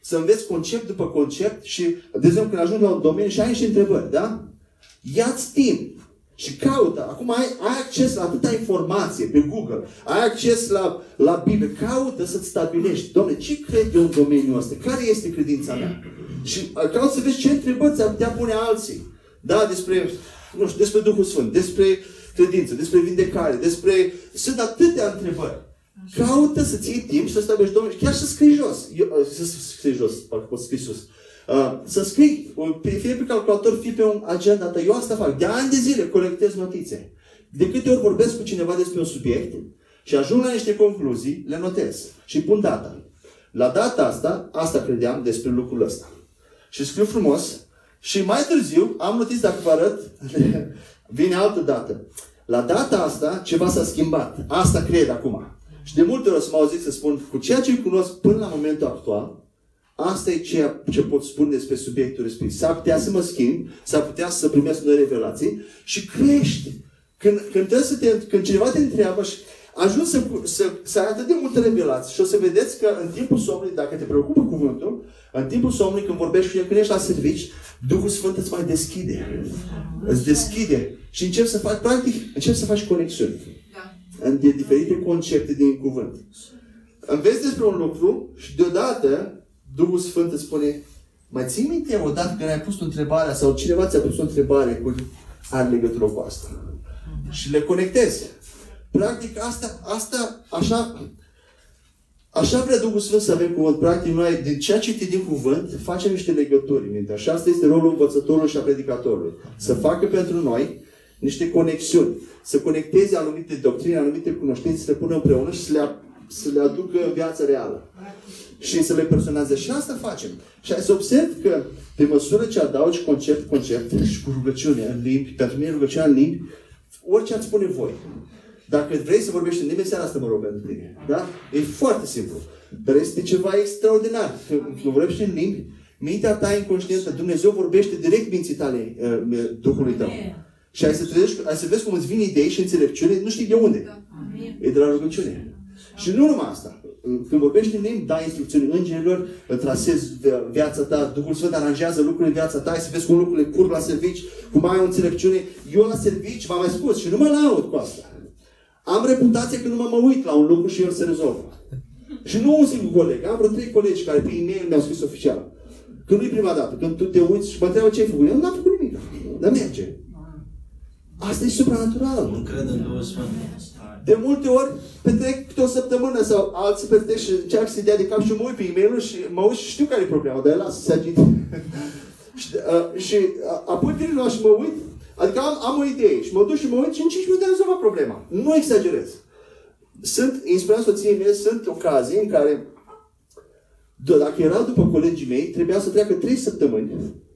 Să înveți concept după concept și, de exemplu, când ajungi la un domeniu și ai și întrebări, da? Ia-ți timp și caută. Acum ai, ai acces la atâta informație pe Google. Ai acces la, la Biblie. Caută să-ți stabilești. Domne, ce cred eu în domeniul ăsta? Care este credința mea? Și uh, caută să vezi ce întrebări ți-ar putea pune alții. Da, despre, nu știu, despre Duhul Sfânt, despre credință, despre vindecare, despre... Sunt atâtea întrebări. Caută să-ți iei timp și să stabilești, domnule, chiar să scrii jos. Eu, uh, să scrii jos, parcă pot scrii sus. Uh, să scrii, fie pe calculator, fie pe un agenda ta. Eu asta fac. De ani de zile colectez notițe. De câte ori vorbesc cu cineva despre un subiect și ajung la niște concluzii, le notez și pun data. La data asta, asta credeam despre lucrul ăsta. Și scriu frumos și mai târziu am notiț dacă vă arăt, vine altă dată. La data asta, ceva s-a schimbat. Asta cred acum. Și de multe ori o să mă auziți să spun, cu ceea ce cunosc până la momentul actual, Asta e ceea ce pot spune despre subiectul respectiv. S-ar putea să mă schimb, s-ar putea să primesc noi revelații și crești. Când, când, trebuie să te, când cineva te întreabă și ajungi să, să, să ai atât de multe revelații și o să vedeți că în timpul somnului, dacă te preocupă cuvântul, în timpul somnului, când vorbești cu el, când ești la servici, Duhul Sfânt îți mai deschide. Îți deschide. Și încep să faci, practic, încep să faci conexiuni. Da. În diferite concepte din cuvânt. Înveți despre un lucru și deodată Duhul Sfânt îți spune, mai ții minte odată când ai pus o întrebare sau cineva ți-a pus o întrebare cu are legătură cu asta. Și le conectezi. Practic asta, asta așa, așa vrea Duhul Sfânt să avem cuvânt. Practic noi, din ceea ce citim cuvânt, facem niște legături în minte. Așa asta este rolul învățătorului și a predicatorului. Să facă pentru noi niște conexiuni. Să conecteze anumite doctrine, anumite cunoștințe, să le pună împreună și să le, să le aducă în viața reală și să le personalizeze. Și asta facem. Și ai să observ că pe măsură ce adaugi concept, concept și cu rugăciune în limbi, pentru mine rugăciunea în limbi, orice ați spune voi. Dacă vrei să vorbești în limbi, seara asta mă rog pentru tine. Da? E foarte simplu. Dar este ceva extraordinar. Când vorbești în limbi, mintea ta inconștientă, Dumnezeu vorbește direct minții tale, uh, Duhului tău. Și ai să, trezești, ai să vezi cum îți vin idei și înțelepciune, nu știi de unde. E de la rugăciune. Și nu numai asta. Când vorbești în limbi, dai instrucțiuni îngerilor, trasezi viața ta, Duhul Sfânt aranjează lucrurile în viața ta, să vezi cum lucrurile curg la servici, cum ai o înțelepciune. Eu la servici, v-am mai spus, și nu mă laud cu asta. Am reputație că nu mă, mă uit la un lucru și el se rezolvă. Și nu un singur coleg. Am vreo trei colegi care prin e-mail mi-au scris oficial. Când nu-i prima dată, când tu te uiți și mă întreabă ce ai făcut. Eu n-am făcut nimic. Dar merge. Asta e supranatural. Nu cred în Duhul Sfânt. De multe ori petrec câte o săptămână sau alții petrec și încearcă să dea de cap și mă uit pe e și mă uit și știu care e problema, dar el lasă să se agite. [laughs] și, uh, și uh, apoi vin la și mă uit, adică am, am o idee și mă duc și mă uit și în 5 minute am rezolvat problema. Nu exagerez. Sunt, inspirat soției mele, sunt ocazii în care dacă erau după colegii mei, trebuia să treacă 3 săptămâni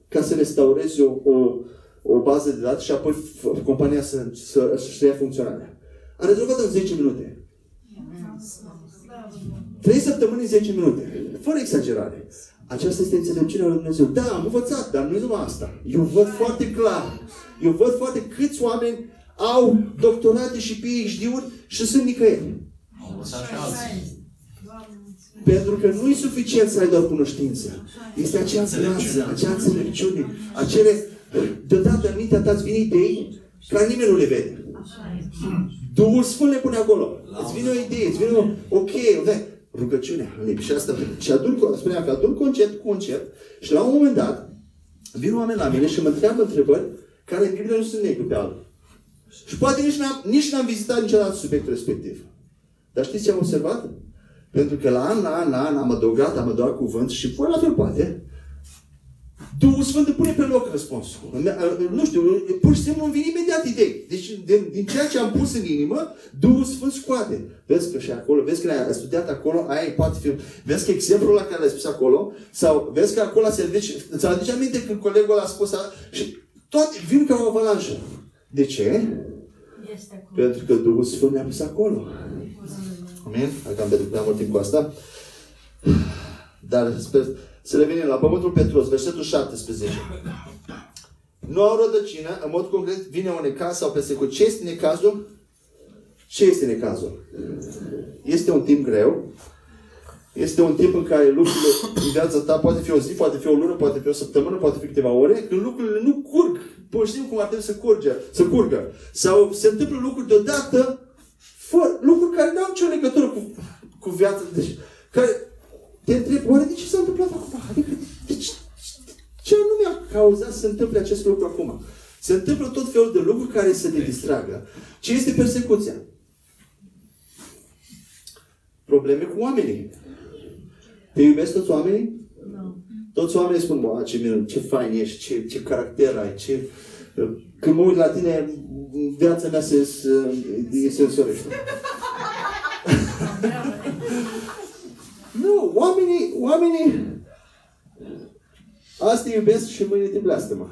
ca să restaureze o, o, o bază de date și apoi compania să, să, să-și ia funcționarea. Am rezolvat în 10 minute. 3 săptămâni în 10 minute. Fără exagerare. Aceasta este înțelepciunea lui Dumnezeu. Da, am învățat, dar nu numai asta. Eu văd foarte clar. Eu văd foarte câți oameni au doctorate și PhD-uri și sunt nicăieri. Pentru că nu e suficient să ai doar cunoștință. Este acea grață, acea înțelepciune, acele... Deodată în mintea ta îți vine idei care nimeni nu le vede. Duhul Sfânt le pune acolo. Îți vine o idee, îți vine o, ok, okay rugăciune, și asta. Și adun, spuneam că adun concert cu concert și la un moment dat vin oameni la mine și mă întreabă întrebări care în Biblie nu sunt negru pe alb. Și poate nici n-am, nici n-am vizitat niciodată subiectul respectiv. Dar știți ce am observat? Pentru că la an, la an, la an am adăugat, am adăugat cuvânt și voi la fel poate. Duhul Sfânt îmi pune pe loc răspunsul. Nu știu, pur și simplu îmi vine imediat idei. Deci din, din ceea ce am pus în inimă, Duhul Sfânt scoate. Vezi că și acolo, vezi că ai studiat acolo, aia poate fi. Vezi că exemplul la care l-ai spus acolo, sau vezi că acolo a servit îți aduce aminte când colegul a spus asta, și toate vin ca o avalanșă. De ce? Pentru că Duhul Sfânt ne-a pus acolo. Amin? Dacă am pentru prea mult timp cu asta. Dar sper, să revenim la Pământul Petros, versetul 17. Nu au rădăcină, în mod concret vine un necaz sau persecut. Ce este necazul? Ce este necazul? Este un timp greu. Este un timp în care lucrurile în viața ta poate fi o zi, poate fi o lună, poate fi o săptămână, poate fi câteva ore, când lucrurile nu curg. Pur și simplu cum ar trebui să curge, să curgă. Sau se întâmplă lucruri deodată, fără, lucruri care nu au nicio legătură cu, cu viața. Deci, care te întreb, oare de ce s-a întâmplat acum? Adică, de ce, ce nu mi-a cauzat să se întâmple acest lucru acum? Se întâmplă tot felul de lucruri care să te distragă. Ce este persecuția? Probleme cu oamenii. Te iubesc toți oamenii? Nu. Toți oamenii spun, bă, ce minun, ce fain ești, ce, ce caracter ai, ce... Când mă uit la tine, viața mea se, se, se însorește. Nu, oamenii, oamenii asta te iubesc și mâine te blastămă.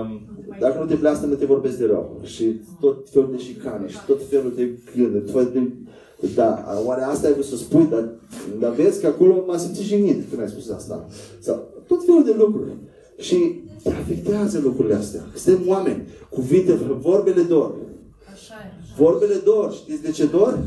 Um, dacă nu te blastămă, te vorbesc de rău. Și tot felul de șicane și tot felul de gânduri. Tot de... Da, oare asta ai vrut să spui, dar, dar vezi că acolo m-a simțit jignit când ai spus asta. Sau tot felul de lucruri. Și te afectează lucrurile astea. Suntem oameni. Cuvinte, vorbele dor. Vorbele dor. Știți de ce dor?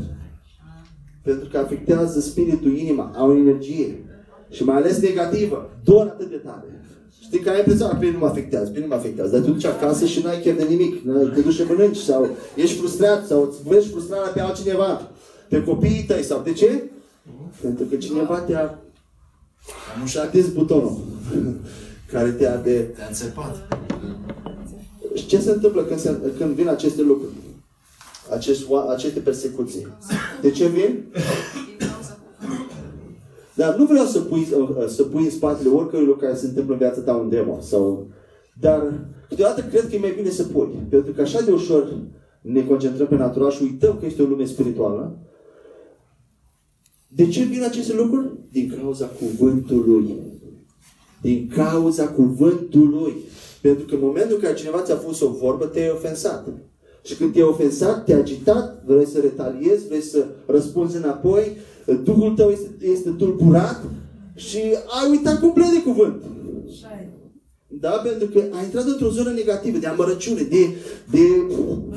Pentru că afectează spiritul, inima, au energie. Și mai ales negativă. Dor atât de tare. Știi că ai impresia, pe nu mă afectează, pe nu mă afectează. Dar tu duci acasă și n-ai chiar de nimic. Te duci și mănânci sau ești frustrat sau îți vezi frustrarea pe altcineva. Pe copiii tăi sau de ce? Pentru că cineva te-a și a atins butonul [laughs] care te-a de... Te-a înțepat. Și ce se întâmplă când, se, când vin aceste lucruri? acest, aceste persecuții. De ce vin? Dar nu vreau să pui, uh, să pui în spatele oricărui lucru care se întâmplă în viața ta un demo. Sau... Dar câteodată cred că e mai bine să pui. Pentru că așa de ușor ne concentrăm pe natural și uităm că este o lume spirituală. De ce vin aceste lucruri? Din cauza cuvântului. Din cauza cuvântului. Pentru că în momentul în care cineva ți-a pus o vorbă, te-ai ofensat. Și când te-ai ofensat, te-ai agitat, vrei să retaliezi, vrei să răspunzi înapoi, Duhul tău este, este tulburat și ai uitat complet de cuvânt. Da? Pentru că ai intrat într-o zonă negativă, de amărăciune, de, de,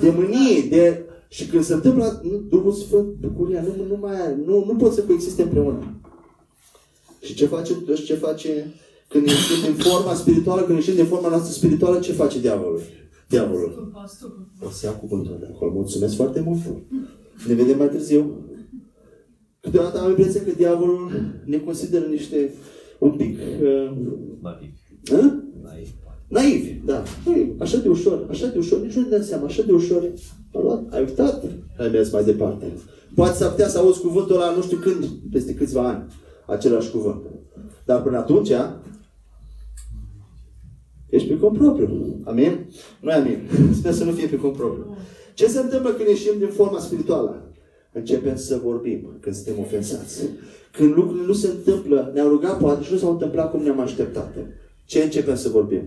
de mânie, de... Și când se întâmplă nu, Duhul Sfânt, bucuria, nu, nu mai are, nu, nu pot să coexiste împreună. Și ce face, și ce face când ieșim din forma spirituală, când ieșim din forma noastră spirituală, ce face diavolul? Diavolul. Stupa, stupa. O să iau cuvântul de acolo. Mulțumesc foarte mult. Ne vedem mai târziu. Câteodată am impresia că diavolul ne consideră niște un pic uh, Naiv. uh, Naiv. Naivi. Da. Păi, așa de ușor, așa de ușor, nici nu ne dăm seama, așa de ușor. A luat, ai uitat, ai mers mai departe. Poate s-ar putea să auzi cuvântul ăla nu știu când, peste câțiva ani, același cuvânt. Dar până atunci, ești pe cont propriu. Amin? Nu e amin. Sper să nu fie pe cont propriu. Ce se întâmplă când ieșim din forma spirituală? Începem să vorbim când suntem ofensați. Când lucrurile nu se întâmplă, ne-am rugat poate și nu s-au întâmplat cum ne-am așteptat. Ce începem să vorbim?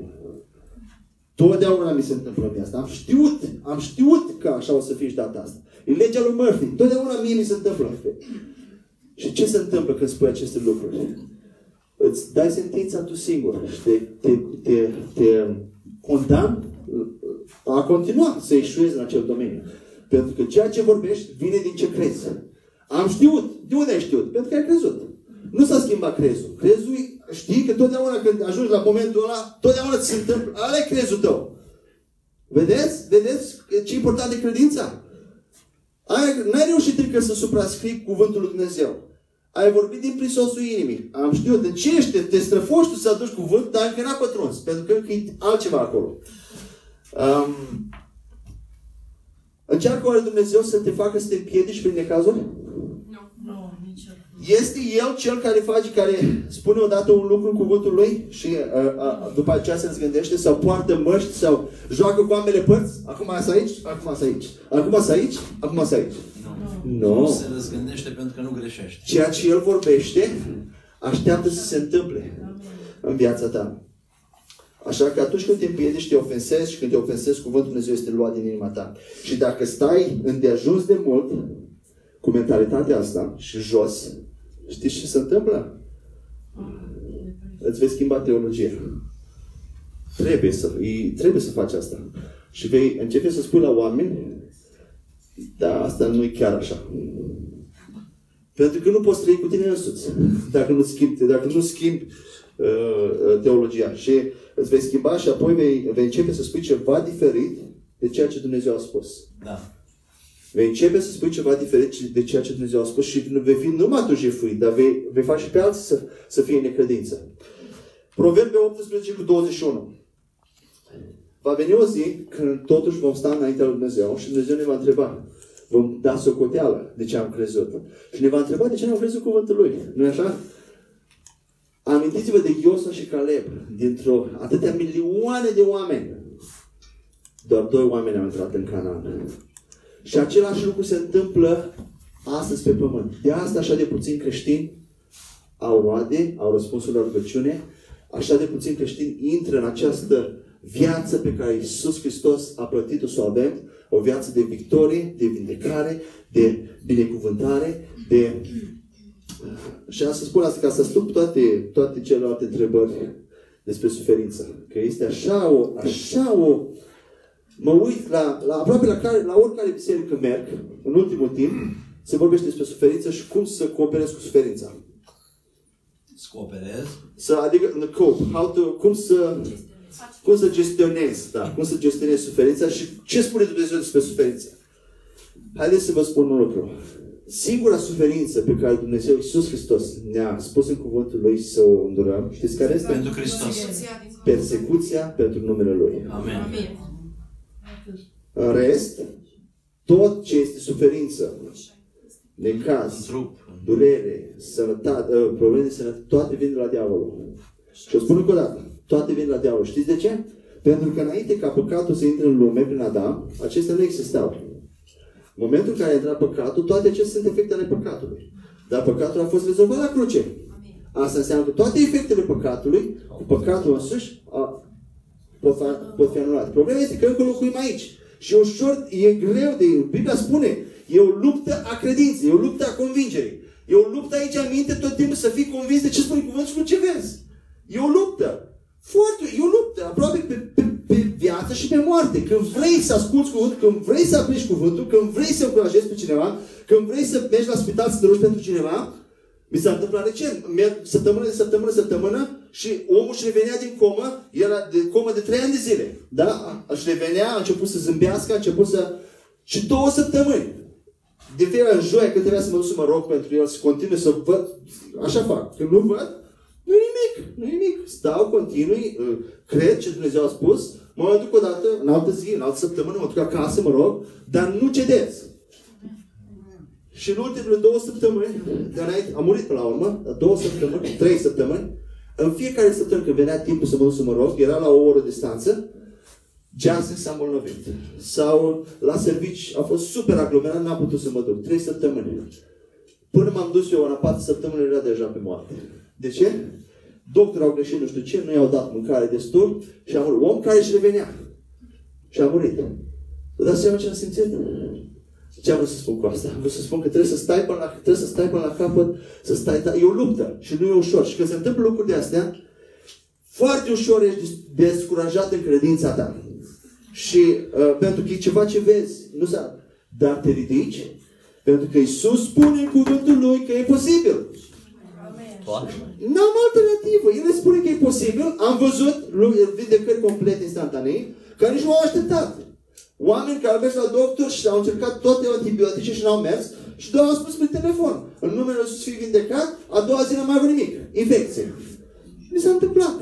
Totdeauna mi se întâmplă mie asta. Am știut, am știut că așa o să fie și data asta. E legea lui Murphy. Totdeauna mie mi se întâmplă. Și ce se întâmplă când spui aceste lucruri? Îți dai sentința tu singur și te, te, te, te condamn a continua să eșuezi în acel domeniu. Pentru că ceea ce vorbești vine din ce crezi. Am știut. De unde ai știut? Pentru că ai crezut. Nu s-a schimbat crezul. Crezul, știi că totdeauna când ajungi la momentul ăla, totdeauna ți se întâmplă. Ăla e crezul tău. Vedeți? Vedeți ce important e credința? Ai, n-ai reușit încă să suprascrii cuvântul lui Dumnezeu. Ai vorbit din prisosul inimii. Am știut de ce ești, te străfoși tu să aduci cuvânt, dar încă n-a pătruns. Pentru că încă e altceva acolo. Um, încearcă oare Dumnezeu să te facă să te împiedici prin necazuri? Nu, niciodată. Este El cel care face, care spune odată un lucru în cuvântul Lui și uh, uh, după aceea se gândește sau poartă măști sau joacă cu ambele părți? Acum să aici, acum să aici. Acum să aici, acum să aici. Nu. Nu. Nu se răzgândește pentru că nu greșește. Ceea ce El vorbește, așteaptă să se întâmple în viața ta. Așa că atunci când te împiedici, te ofensezi și când te ofensezi, cuvântul Dumnezeu este luat din inima ta. Și dacă stai îndeajuns de mult cu mentalitatea asta și jos, știți ce se întâmplă? Îți vei schimba teologia. Trebuie să, e, trebuie să faci asta. Și vei începe să spui la oameni, da, asta nu e chiar așa. Pentru că nu poți trăi cu tine însuți dacă nu schimbi, dacă nu schimbi uh, uh, teologia. Și îți vei schimba și apoi vei, vei începe să spui ceva diferit de ceea ce Dumnezeu a spus. Da. Vei începe să spui ceva diferit de ceea ce Dumnezeu a spus și vei fi numai tu jefuit, dar vei, vei face pe alții să, să fie în necredință. Proverbe 18 cu 21. Va veni o zi când totuși vom sta înaintea lui Dumnezeu și Dumnezeu ne va întreba. Vom da socoteală de ce am crezut. Și ne va întreba de ce n-am crezut cuvântul Lui. nu e așa? Amintiți-vă de Iosa și Caleb, dintr-o atâtea milioane de oameni. Doar doi oameni au intrat în Canaan. Și același lucru se întâmplă astăzi pe pământ. De asta așa de puțini creștini au roade, au răspunsul la rugăciune, așa de puțini creștini intră în această viață pe care Iisus Hristos a plătit-o să o avem, o viață de victorie, de vindecare, de binecuvântare, de... Și am să spun asta ca să stup toate, toate celelalte întrebări despre suferință. Că este așa o, așa o, mă uit la, la aproape la, care, la oricare biserică merg, în ultimul timp, se vorbește despre suferință și cum să cooperezi cu suferința. Să cooperez. Să, adică, în cope, how to, cum să, cum să gestionezi, da, cum să gestionezi suferința și ce spune Dumnezeu despre suferință. Haideți să vă spun un lucru. Singura suferință pe care Dumnezeu Iisus Hristos ne-a spus în cuvântul Lui să o îndurăm, știți care este? Pentru Hristos. Persecuția pentru numele Lui. Amen. Amin. În rest, tot ce este suferință, În necaz, trup. durere, sănătate, uh, probleme de sănătate, toate vin de la diavolul. Și o spun încă o dată, toate vin de la diavol. Știți de ce? Pentru că înainte ca păcatul să intre în lume prin Adam, acestea nu existau. În momentul în care a intrat păcatul, toate acestea sunt efecte ale păcatului. Dar păcatul a fost rezolvat la cruce. Asta înseamnă că toate efectele păcatului, cu păcatul însuși, a, pot, fi, pot fi anulate. Problema este că încă locuim aici. Și e ușor, e greu de... Biblia spune, e o luptă a credinței, e o luptă a convingerii. E o luptă aici în minte tot timpul să fii convins de ce spune cuvântul și nu ce vezi. E o luptă. Foarte, e o luptă. Aproape pe, pe, pe viață și pe moarte. Când vrei să asculți cuvântul, când vrei să aplici cuvântul, când vrei să încurajezi pe cineva, când vrei să mergi la spital să te rogi pentru cineva, mi s-a întâmplat recent. Merg săptămână de săptămână, săptămână și omul își revenea din comă, era de comă de trei ani de zile. Da? Își revenea, a început să zâmbească, a început să... Și două săptămâni. De fiecare în joia când trebuia să mă duc să mă rog pentru el, să continui să văd, așa fac. Când nu văd, nu nimic, nu nimic. Stau, continui, uh, cred ce Dumnezeu a spus, mă duc o dată, în altă zi, în altă săptămână, mă duc acasă, mă rog, dar nu cedez. Și în ultimele două săptămâni, de înainte, am murit până la urmă, la două săptămâni, trei săptămâni, în fiecare săptămână când venea timpul să mă duc să mă rog, era la o oră distanță, Jansen s-a îmbolnăvit. Sau la servici a fost super aglomerat, n-am putut să mă duc. Trei săptămâni. Până m-am dus eu, la patru săptămâni, era deja pe moarte. De ce? Doctorul au greșit nu știu ce, nu i-au dat mâncare destul și a murit. Om care își revenea. Și a murit. Vă dați seama ce am simțit? Ce am vrut să spun cu asta? Am vrut să spun că trebuie să stai până la, trebuie să stai până la capăt, să stai, e o luptă și nu e ușor. Și când se întâmplă lucruri de astea, foarte ușor ești descurajat în credința ta. Și uh, pentru că e ceva ce vezi, nu s-a... Dar te ridici, pentru că Isus spune în cuvântul Lui că e posibil. Toate. N-am alternativă. El spune că e posibil. Am văzut lu- vindecări complete instantanee, care nici nu au așteptat. Oameni care au mers la doctor și au încercat toate antibiotice și n-au mers și doar au spus pe telefon. În numele Lui Iisus fii vindecat, a doua zi n-am mai avut nimic. Infecție. Mi s-a întâmplat.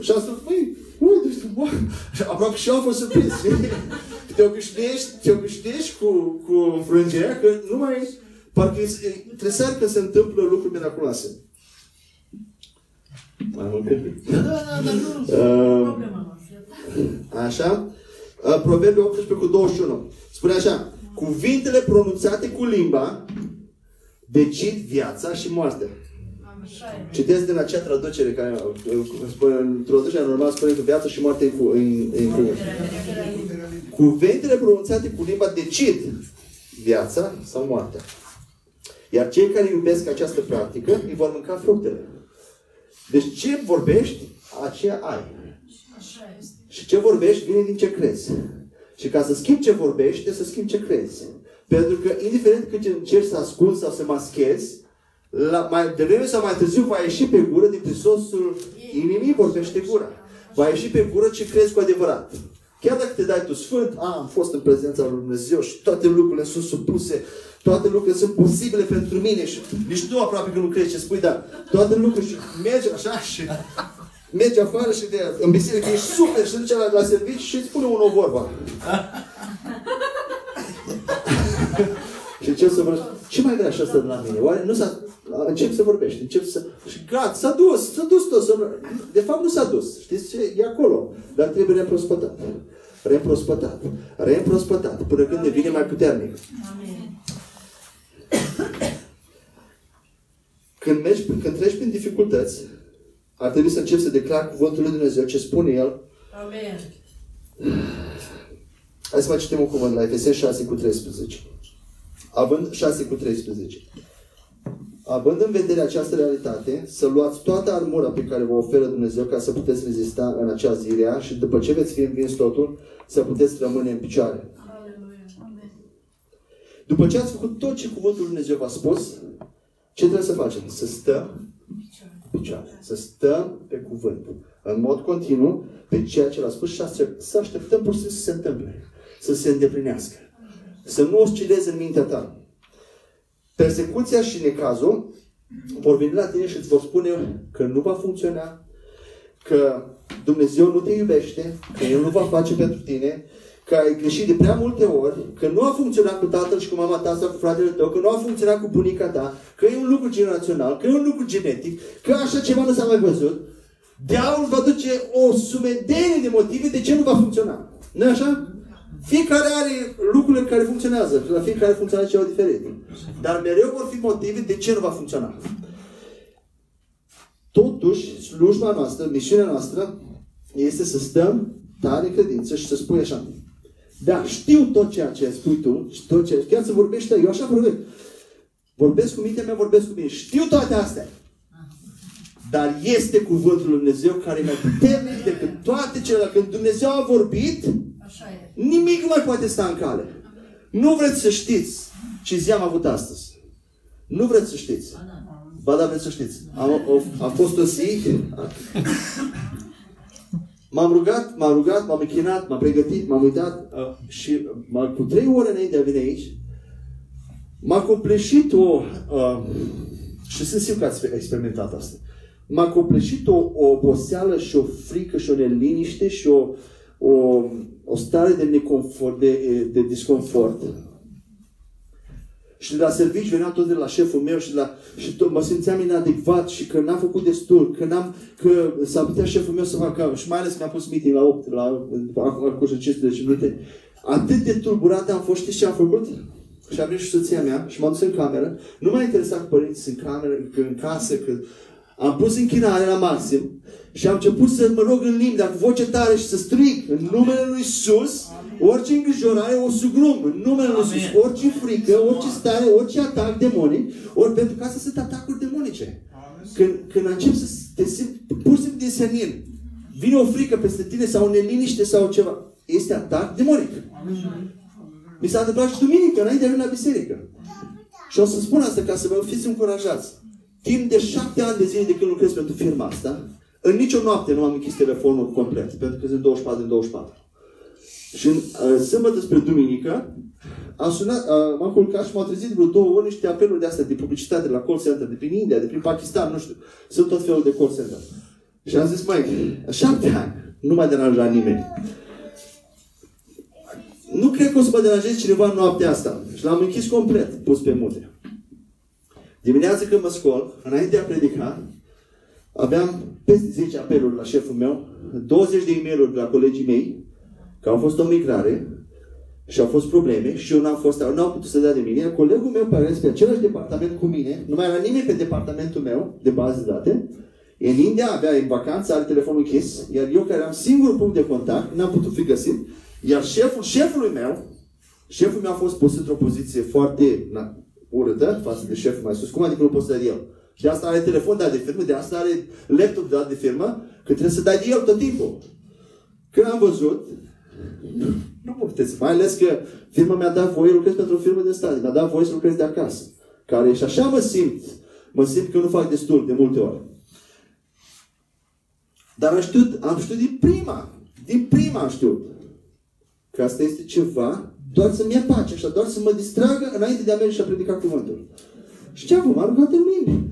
Și am spus, măi, uite, știu, bă. Și aproape și eu am fost surprins. te obișnuiești, te obișnuiești cu, cu înfrângerea, că nu mai... Parcă e- e- trebuie să când se întâmplă lucruri miraculoase. Mai mult un pic. Da, da, da, dar nu. Uh, Problema noastră. Așa? Uh, Proverbe 18 cu 21. Spune așa. Cuvintele pronunțate cu limba decid viața și moartea. Așa e. Citesc din acea traducere care uh, spune, în traducerea normal spune că viața și moartea e cu, în, în cuvânt. Cuvintele pronunțate cu limba decid viața sau moartea. Iar cei care iubesc această practică îi vor mânca fructele. Deci ce vorbești, aceea ai. Așa este. Și ce vorbești vine din ce crezi. Și ca să schimbi ce vorbești, trebuie să schimbi ce crezi. Pentru că, indiferent cât încerci să asculți sau să maschezi, la, mai devreme sau mai târziu va ieși pe gură, din prisosul inimii vorbește gura. Va ieși pe gură ce crezi cu adevărat. Chiar dacă te dai tu sfânt, a, am fost în prezența lui Dumnezeu și toate lucrurile sunt supuse, toate lucrurile sunt posibile pentru mine și nici tu aproape că nu crezi ce spui, dar toate lucrurile și mergi așa și mergi afară și de, în biserică ești super și te duce la, la serviciu și îți spune unul o vorba. și încep să vorbești. Ce mai vrea așa asta de la mine? Oare nu s-a... Încep să vorbești, încep să... Și gata, s-a dus, s-a dus tot. Să... De fapt nu s-a dus. Știți ce? E acolo. Dar trebuie reîmprospătat. Reîmprospătat. Reîmprospătat. Până când devine mai puternic. Amin. Când, mergi, când treci prin dificultăți, ar trebui să începi să declari cuvântul lui Dumnezeu, ce spune El. Amin. Hai să mai citim un cuvânt la Efeseni 6 cu 13. Având 6 cu 13. Având în vedere această realitate, să luați toată armura pe care vă oferă Dumnezeu ca să puteți rezista în acea zi rea și după ce veți fi învins totul, să puteți rămâne în picioare. Aleluia. Amin. După ce ați făcut tot ce cuvântul lui Dumnezeu v-a spus, ce trebuie să facem? Să stăm în picioare. Să stăm pe cuvânt. În mod continuu, pe ceea ce l-a spus și aștept- să așteptăm pur și simplu să se întâmple. Să se îndeplinească. Să nu oscilezi în mintea ta. Persecuția și necazul vor veni la tine și îți vor spune că nu va funcționa, că Dumnezeu nu te iubește, că El nu va face pentru tine, că ai greșit de prea multe ori, că nu a funcționat cu tatăl și cu mama ta sau cu fratele tău, că nu a funcționat cu bunica ta, că e un lucru generațional, că e un lucru genetic, că așa ceva nu s-a mai văzut. Diavolul va duce o sumedenie de motive de ce nu va funcționa. nu așa? Fiecare are lucrurile care funcționează. La fiecare funcționează ceva diferit. Dar mereu vor fi motive de ce nu va funcționa. Totuși, slujba noastră, misiunea noastră, este să stăm tare în credință și să spui așa. Da, știu tot ceea ce spui tu și tot ce... Chiar să vorbești, eu așa vorbesc. Vorbesc cu mintea mea, vorbesc cu mine. Știu toate astea. Dar este cuvântul lui Dumnezeu care e mai puternic decât toate celelalte. Când Dumnezeu a vorbit, Așa e. nimic nu mai poate sta în cale. Nu vreți să știți ce zi am avut astăzi. Nu vreți să știți. Ba da, vreți să știți. Am, a, a fost o zi... [laughs] M-am rugat, m-am rugat, m-am închinat, m-am pregătit, m-am uitat uh, și m- cu trei ore înainte de a veni aici, m-a copleșit o... Uh, și sunt sigur că ați experimentat asta. M-a copleșit o, o oboseală și o frică și o neliniște și o, o, o stare de, neconfort, de, de disconfort. Și de la servici veneau tot de la șeful meu și, de la, și tot, mă simțeam inadecvat și că n-am făcut destul, că, n-am, că s-ar putea șeful meu să facă, și mai ales că mi-a pus meeting la 8, la, acum cu 15 minute. Atât de tulburat am fost, știți ce am făcut? Și am venit și soția mea și m-am dus în cameră. Nu m-a interesat că părinții în cameră, că în casă, că am pus închinare la maxim și am început să mă rog în limbi, dar cu voce tare și să strig în numele Lui Isus, orice îngrijorare o sugrum, în numele Lui Isus, orice frică, orice stare, orice atac demonic, ori pentru că astea sunt atacuri demonice. Când, când încep să te simți pur și simplu din senin, vine o frică peste tine sau o neliniște sau ceva, este atac demonic. Mi s-a întâmplat și duminică, înainte de a veni la biserică. Și o să spun asta ca să vă fiți încurajați. Timp de șapte ani de zile de când lucrez pentru firma asta, în nicio noapte nu am închis telefonul complet, pentru că sunt 24 din 24. Și în uh, sâmbătă spre duminică, am sunat, uh, m-am culcat și m-au trezit vreo două ori niște apeluri de astea de publicitate de la call center, de prin India, de prin Pakistan, nu știu. Sunt tot felul de call center. Și am zis, mai, șapte ani, nu m-a deranjat nimeni. Nu cred că o să mă deranjeze cineva în noaptea asta. Și l-am închis complet, pus pe mute. Dimineața când mă scol, înainte de a predica, aveam peste 10 apeluri la șeful meu, 20 de e mail de la colegii mei, că au fost o migrare și au fost probleme și eu n-am fost, nu am putut să dea de mine. Iar colegul meu, care este pe același departament cu mine, nu mai era nimeni pe departamentul meu de bază de date, e în India, avea în vacanță, are telefonul închis, iar eu care am singurul punct de contact, n-am putut fi găsit, iar șeful șefului meu, șeful meu a fost pus într-o poziție foarte na, urâtă față de șeful mai sus. Cum adică nu poți să dai de el? Și de asta are telefon dat de firmă, de asta are laptop dat de firmă, că trebuie să dai de el tot timpul. Când am văzut, nu puteți, mai ales că firma mi-a dat voie, lucrez pentru o firmă de stat, mi-a dat voie să lucrez de acasă. Care și așa mă simt, mă simt că nu fac destul de multe ori. Dar am știut, am știut din prima, din prima am știut că asta este ceva doar să-mi ia pace, așa, doar să mă distragă înainte de a merge și a predica cuvântul. Și ce am făcut? M-am rugat în limbi.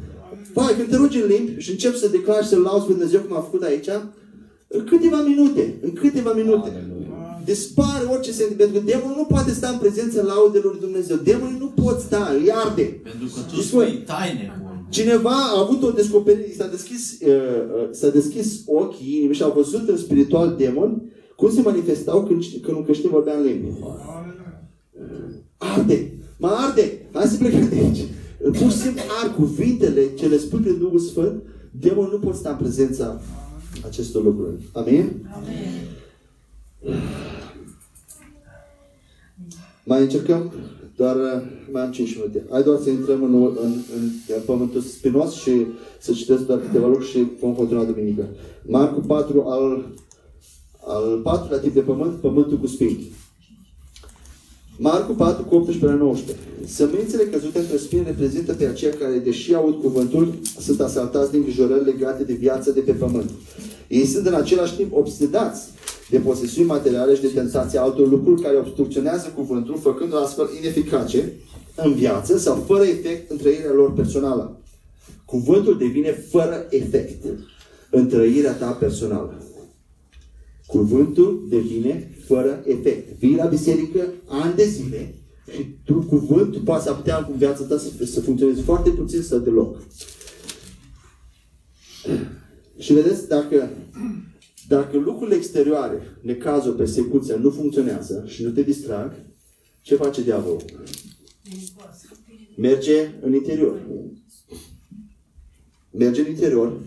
Pai, când te rogi în limbi și încep să declari și să lauzi pe Dumnezeu cum am făcut aici, în câteva minute, în câteva minute, dispare orice sentiment. Pentru că demonul nu poate sta în prezența laudelor lui Dumnezeu. Demonul nu pot sta, îi arde. Pentru că tu Deci, spui măi, taine cu Cineva a avut o descoperire, s-a deschis, uh, uh, s-a deschis ochii inimii și a văzut în spiritual demon cum se manifestau când, când un creștin vorbea în limbi. Arde! Mă arde! Hai să plecăm de aici! Pur și simplu ar cuvintele ce le spui prin Duhul Sfânt, demonul nu poate sta în prezența acestor lucruri. Amin? Mai încercăm? Doar uh, mai am 5 minute. Hai doar să intrăm în, în, în, în pământul spinos și să citesc doar câteva lucruri și vom continua duminică. Marcu 4 al, al patrulea tip de pământ, pământul cu spini. Marcu 4 cu 18 la 19. Sămânțele căzute între spini reprezintă pe aceia care, deși aud cuvântul, sunt asaltați de îngrijorări legate de viața de pe pământ. Ei sunt în același timp obsedați de posesiuni materiale și de tentația altor lucruri care obstrucționează cuvântul, făcându-l astfel ineficace în viață sau fără efect în trăirea lor personală. Cuvântul devine fără efect în trăirea ta personală. Cuvântul devine fără efect. Vii la biserică ani de zile și tu, cuvântul poate să putea în viața ta să, să funcționeze foarte puțin sau deloc. Și vedeți, dacă, dacă lucrurile exterioare, necazul, persecuția, nu funcționează și nu te distrag, ce face diavolul? Merge în interior. Merge în interior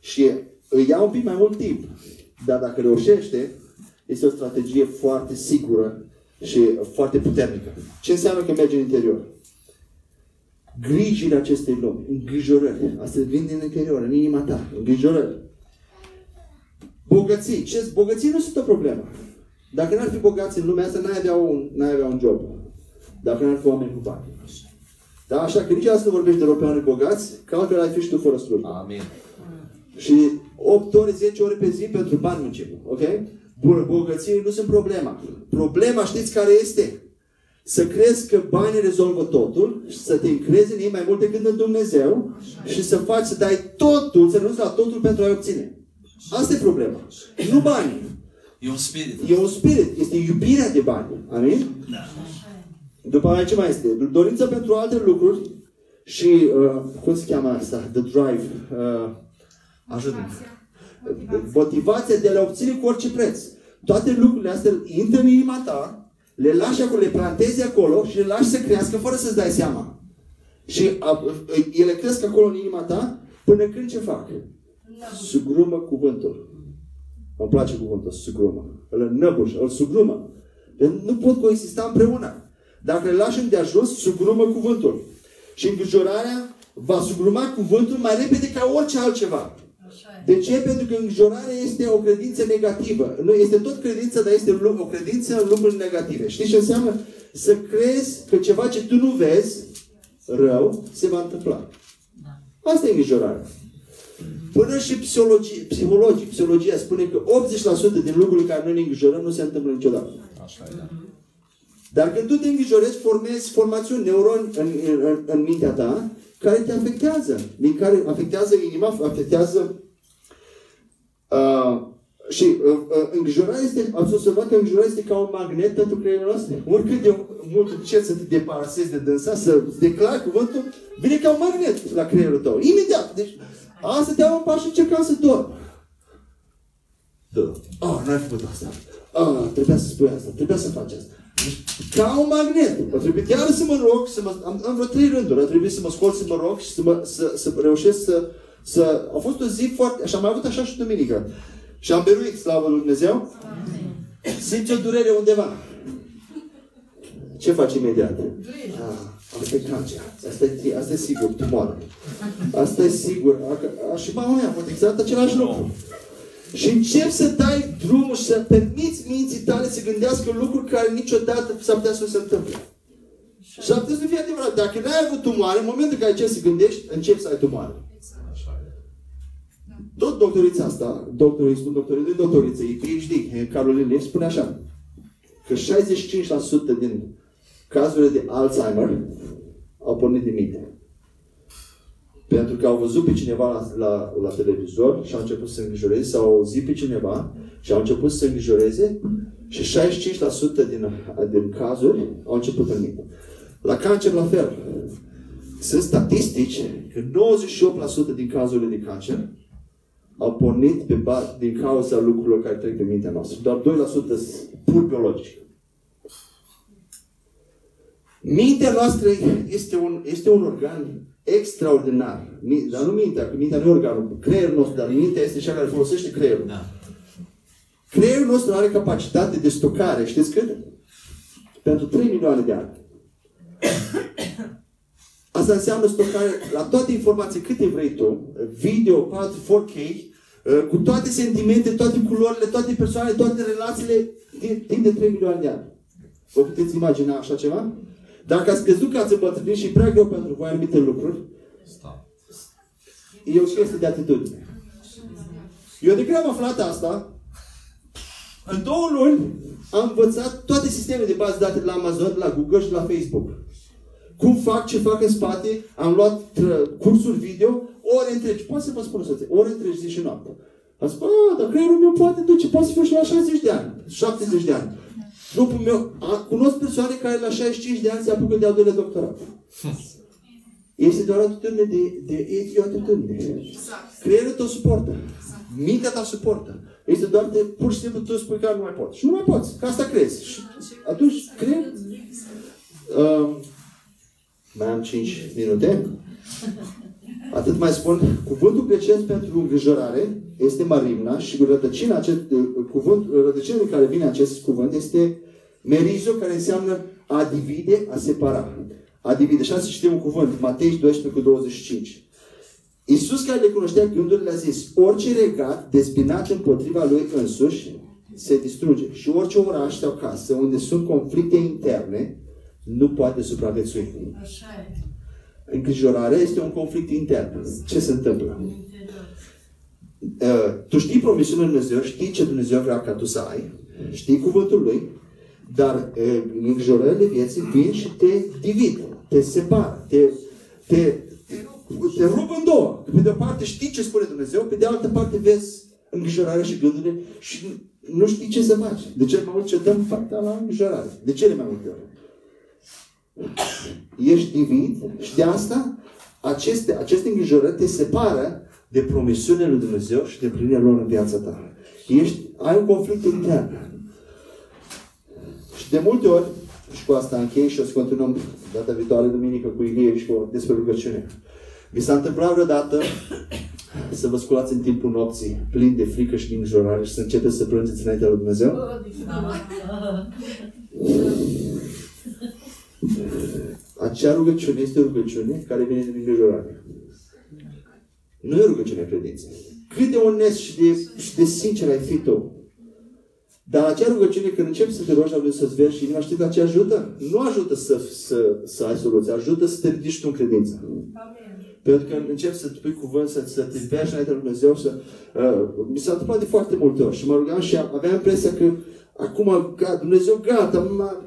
și îi ia un pic mai mult timp. Dar dacă reușește, este o strategie foarte sigură și foarte puternică. Ce înseamnă că merge în interior? Grijile acestei lumi, îngrijorări. Asta vin din interior, în inima ta, îngrijorări. Bogății. Ce? Bogății nu sunt o problemă. Dacă n-ar fi bogați în lumea asta, n-ai avea un, n-ai avea un job. Dacă n-ar fi oameni cu bani. Da? Așa că niciodată nu vorbești de pe oameni bogați, că altfel ai fi și tu fără slujbă. Amin. Și 8 ore, 10 ore pe zi pentru bani muncim. Ok? Bun, bogății nu sunt problema. Problema știți care este? Să crezi că banii rezolvă totul și să te încrezi în ei mai mult decât în Dumnezeu și să faci, să dai totul, să renunți la totul pentru a-i obține. Asta e problema. Nu banii. E un spirit. E un spirit. Este iubirea de bani. Amin? După aia ce mai este? Dorința pentru alte lucruri și, uh, cum se cheamă asta? The drive. Uh, Ajută-mă. motivația de a le obține cu orice preț. Toate lucrurile astea intră în inima ta, le lași acolo, le plantezi acolo și le lași să crească fără să-ți dai seama. Și a, ele cresc acolo în inima ta până când ce fac? Sugrumă cuvântul. Îmi place cuvântul, sugrumă. Îl înnăbușă, îl sugrumă. Deci nu pot coexista împreună. Dacă le lași de ajuns, sugrumă cuvântul. Și îngrijorarea va sugruma cuvântul mai repede ca orice altceva. Așa e. De ce? Pentru că îngrijorarea este o credință negativă. Nu, este tot credință, dar este o credință în lucruri negative. Știi ce înseamnă? Să crezi că ceva ce tu nu vezi, rău, se va întâmpla. Asta e îngrijorarea. Până și psihologie, psihologii, psihologia spune că 80% din lucrurile care noi ne îngrijorăm nu se întâmplă niciodată. Așa e, da. Dar când tu te îngrijorezi, formezi formațiuni, neuroni în, în, în, în mintea ta, care te afectează. Din care afectează inima, afectează uh, și uh, uh, îngrijorarea este, ați observat că îngrijorarea este ca un magnet pentru creierul nostru. Oricât de mult încerci să te deparasezi de dânsa, să declari cuvântul, vine ca un magnet la creierul tău. Imediat. Deci, asta te un pas și încercam să dorm. Da. Ah, n-ai făcut asta. Ah, trebuia să spui asta, trebuia să faci asta. Deci, Ca un magnet. A trebuit chiar să mă rog, să mă, am, am vreo trei rânduri, a trebuit să mă scol, să mă rog și să, mă, să, să reușesc să, să... A fost o zi foarte... Și am mai avut așa și duminică. Și am beruit, slavă lui Dumnezeu. Simți o durere undeva. Ce faci imediat? Ah, asta e cancer. Asta e, asta e sigur, tumoare. Asta e sigur. A, a, și mama mea a fost exact același lucru. Și începi să dai drumul și să permiți minții tale să gândească lucruri care niciodată s-ar putea să nu se întâmple. Și ar putea să nu fie adevărat. Dacă n-ai avut tumoare, în momentul în care începi să gândești, începi să ai tumoare. Așa e. Tot doctorița asta, doctorii, îi spun doctorii, nu doctoriță, e PhD, Caroline Leaf, spune așa, că 65% din cazurile de Alzheimer au pornit din minte. Pentru că au văzut pe cineva la, la, la televizor și au început să se îngrijoreze, sau au auzit pe cineva și au început să se îngrijoreze și 65% din, din cazuri au început în minte. La cancer la fel. Sunt statistici că 98% din cazurile de cancer au pornit pe ba- din cauza lucrurilor care trec pe mintea noastră. Doar 2% sunt pur biologici. Mintea noastră este un, este un organ extraordinar. Mi- Dar nu mintea, că mintea nu e organul, creierul nostru, dar mintea este cea care folosește creierul. Da. Creierul nostru are capacitate de stocare, știți cât? Pentru 3 milioane de ani. Asta înseamnă stocare la toate informații câte vrei tu, video, 4, 4K, uh, cu toate sentimente, toate culorile, toate persoanele, toate relațiile, din- timp de 3 milioane de ani. Vă puteți imagina așa ceva? Dacă ați crezut că ați îmbătrânit și e prea greu pentru voi anumite lucruri, Stau. e o chestie de atitudine. Eu de când am aflat asta, în două luni am învățat toate sistemele de bază date de la Amazon, de la Google și de la Facebook. Cum fac, ce fac în spate, am luat tră- cursuri video, ore întregi, pot să vă spun soție, ore întregi zi și noapte. Am spus, a, dar creierul meu poate duce, poate să fiu și la 60 de ani, 70 de ani. Trupul meu, a, cunosc persoane care la 65 de ani se apucă de al doilea doctorat. Este doar o atitudine de, de, e o atitudine. Creierul tău suportă. Mintea ta suportă. Este doar de, pur și simplu, tu spui că nu mai poți. Și nu mai poți. Că asta crezi. Și atunci, cred... Uh, mai am 5 minute. Atât mai spun. Cuvântul grecesc pentru îngrijorare este marimna și rădăcina acest uh, cuvânt, rădăcina din care vine acest cuvânt este merizo, care înseamnă a divide, a separa. a divide. Și să citim un cuvânt, Matei 12 cu 25. Iisus care le cunoștea gândurile a zis, orice regat dezbinat împotriva lui însuși se distruge. Și orice oraș sau casă unde sunt conflicte interne nu poate supraviețui. Așa e. Îngrijorarea este un conflict intern. Ce se întâmplă? În interior. Uh, tu știi promisiunea lui Dumnezeu, știi ce Dumnezeu vrea ca tu să ai, știi cuvântul Lui, dar uh, îngrijorările vieții vin și te divid, te separă, te, te, te rup în două. Că Pe de o parte știi ce spune Dumnezeu, pe de altă parte vezi îngrijorarea și gândurile și nu știi ce să faci. De ce mai mult ce dăm fapta la îngrijorare? De cele mai multe ori? Ești divid și de asta aceste, aceste îngrijorări te separă de promisiunile lui Dumnezeu și de plinirea lor în viața ta. Ești, ai un conflict intern. Și de multe ori, și cu asta închei și o să continuăm data viitoare, duminică, cu Ilie și cu despre rugăciune. Vi s-a întâmplat vreodată să vă sculați în timpul nopții, plin de frică și de îngrijorare și să începeți să plângeți înaintea lui Dumnezeu? Acea rugăciune este o rugăciune care vine din îngrijorare. Nu e o rugăciune a credinței. Cât de onest și de, și de sincer ai fi tu. Dar acea rugăciune, când începi să te rogi la Dumnezeu să-ți vezi și inima, știi că ce ajută? Nu ajută să, să, să ai soluție, ajută să te ridici tu în credință. Amen. Pentru că începi să pui cuvânt, să, să te vezi înaintea lui Dumnezeu, să... Uh, mi s-a întâmplat de foarte multe ori și mă rugam și aveam impresia că acum, gata, Dumnezeu, gata, m-a-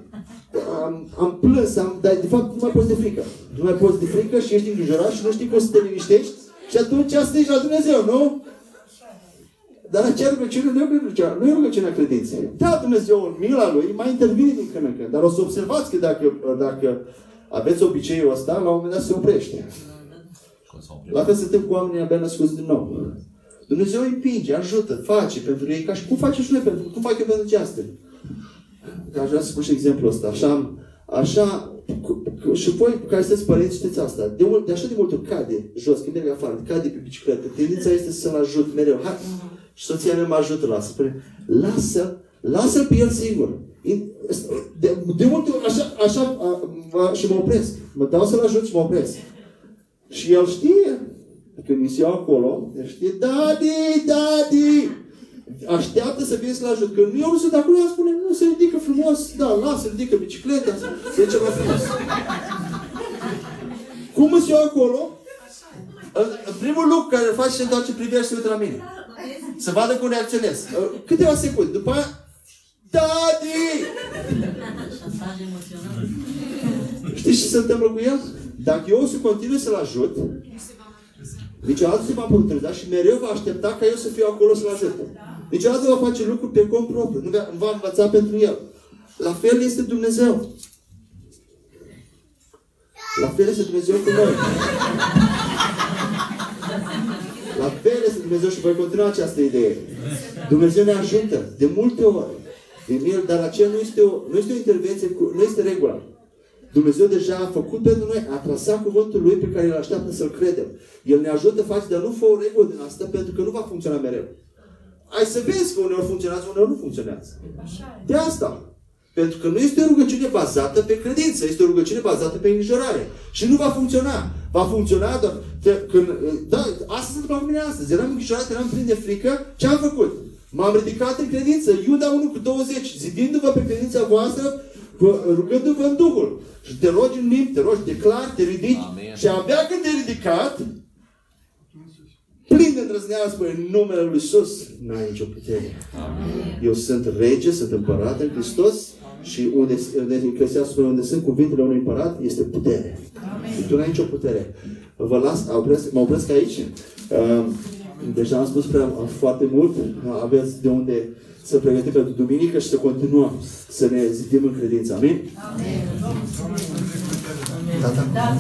am, am plâns, am, dar de fapt nu mai poți de frică. Nu mai poți de frică și ești îngrijorat și nu știi cum să te liniștești și atunci strigi la Dumnezeu, nu? Dar acea rugăciune nu e rugăciunea, nu e rugăciunea credinței. Da, Dumnezeu, în mila Lui, mai intervine din când în când. Dar o să observați că dacă, dacă aveți obiceiul ăsta, la un moment dat se oprește. Și o să oprim. La fel se întâmplă cu oamenii abia născuți din nou. Dumnezeu îi împinge, ajută, face pentru ei, ca și cum face și noi pentru, cum fac eu pentru aceasta. Că aș vrea să spun și exemplul ăsta. Așa, așa cu- cu- și voi care sunteți părinți știți asta. De, mult, de așa de multe ori cade jos, când merg afară, cade pe bicicletă. Tendința este să-l ajut mereu. Hai. Și soția mea mă ajută la asta. Spune, lasă, lasă pe el singur. In- De, de multe ori așa, așa a, mă, și mă opresc. Mă dau să-l ajut și mă opresc. Și el știe. Când mi se iau acolo, el știe, Daddy, Daddy! Așteaptă să vii să-l ajut. Când eu nu sunt acolo, el spune, nu, se ridică frumos, da, lasă, ridică bicicleta, se duce mai frumos. Cum îți iau acolo? În- în Primul lucru care îl faci, se întoarce privirea și se uită la mine. Să vadă cum reacționez. Câteva secunde. După aia, Daddy! Șantaj emoțional. Știți ce se întâmplă cu el? Dacă eu o să continui să-l ajut, niciodată se va monitoriza și mereu va aștepta ca eu să fiu acolo să-l ajut. Niciodată va face lucruri pe cont propriu. Nu va, va învăța pentru el. La fel este Dumnezeu. La fel este Dumnezeu cu noi. La fel este Dumnezeu și voi continua această idee. Dumnezeu ne ajută de multe ori. Din el, dar aceea nu este o, nu este o intervenție, cu, nu este regula. Dumnezeu deja a făcut pentru noi, a trasat cuvântul Lui pe care îl așteaptă să-L credem. El ne ajută face, dar nu fă o regulă din asta pentru că nu va funcționa mereu. Ai să vezi că uneori funcționează, uneori nu funcționează. Așa e. De asta. Pentru că nu este o rugăciune bazată pe credință, este o rugăciune bazată pe îngrijorare. Și nu va funcționa. Va funcționa doar că, când, da, asta se întâmplă cu mine astăzi. Eram îngrijorat, eram plin de frică. Ce am făcut? M-am ridicat în credință. Iuda 1 cu 20. Zidindu-vă pe credința voastră, vă- rugându-vă în Duhul. Și te rogi în limbi, te rogi, declar, te ridici. Amen. Și abia când te-ai ridicat, plin de îndrăzneală, spune, în numele Lui Iisus, n-ai nicio putere. Eu sunt rege, sunt împărat în Hristos și unde, unde în Eclesiastul spune, unde sunt cuvintele unui împărat, este putere. Și tu n-ai nicio putere. Vă las, opresc, mă opresc aici. Uh, deja am spus prea foarte mult. Aveți de unde să pregătim pentru duminică și să continuăm să ne zidim în credință. Amin? Amen. Tata. Da.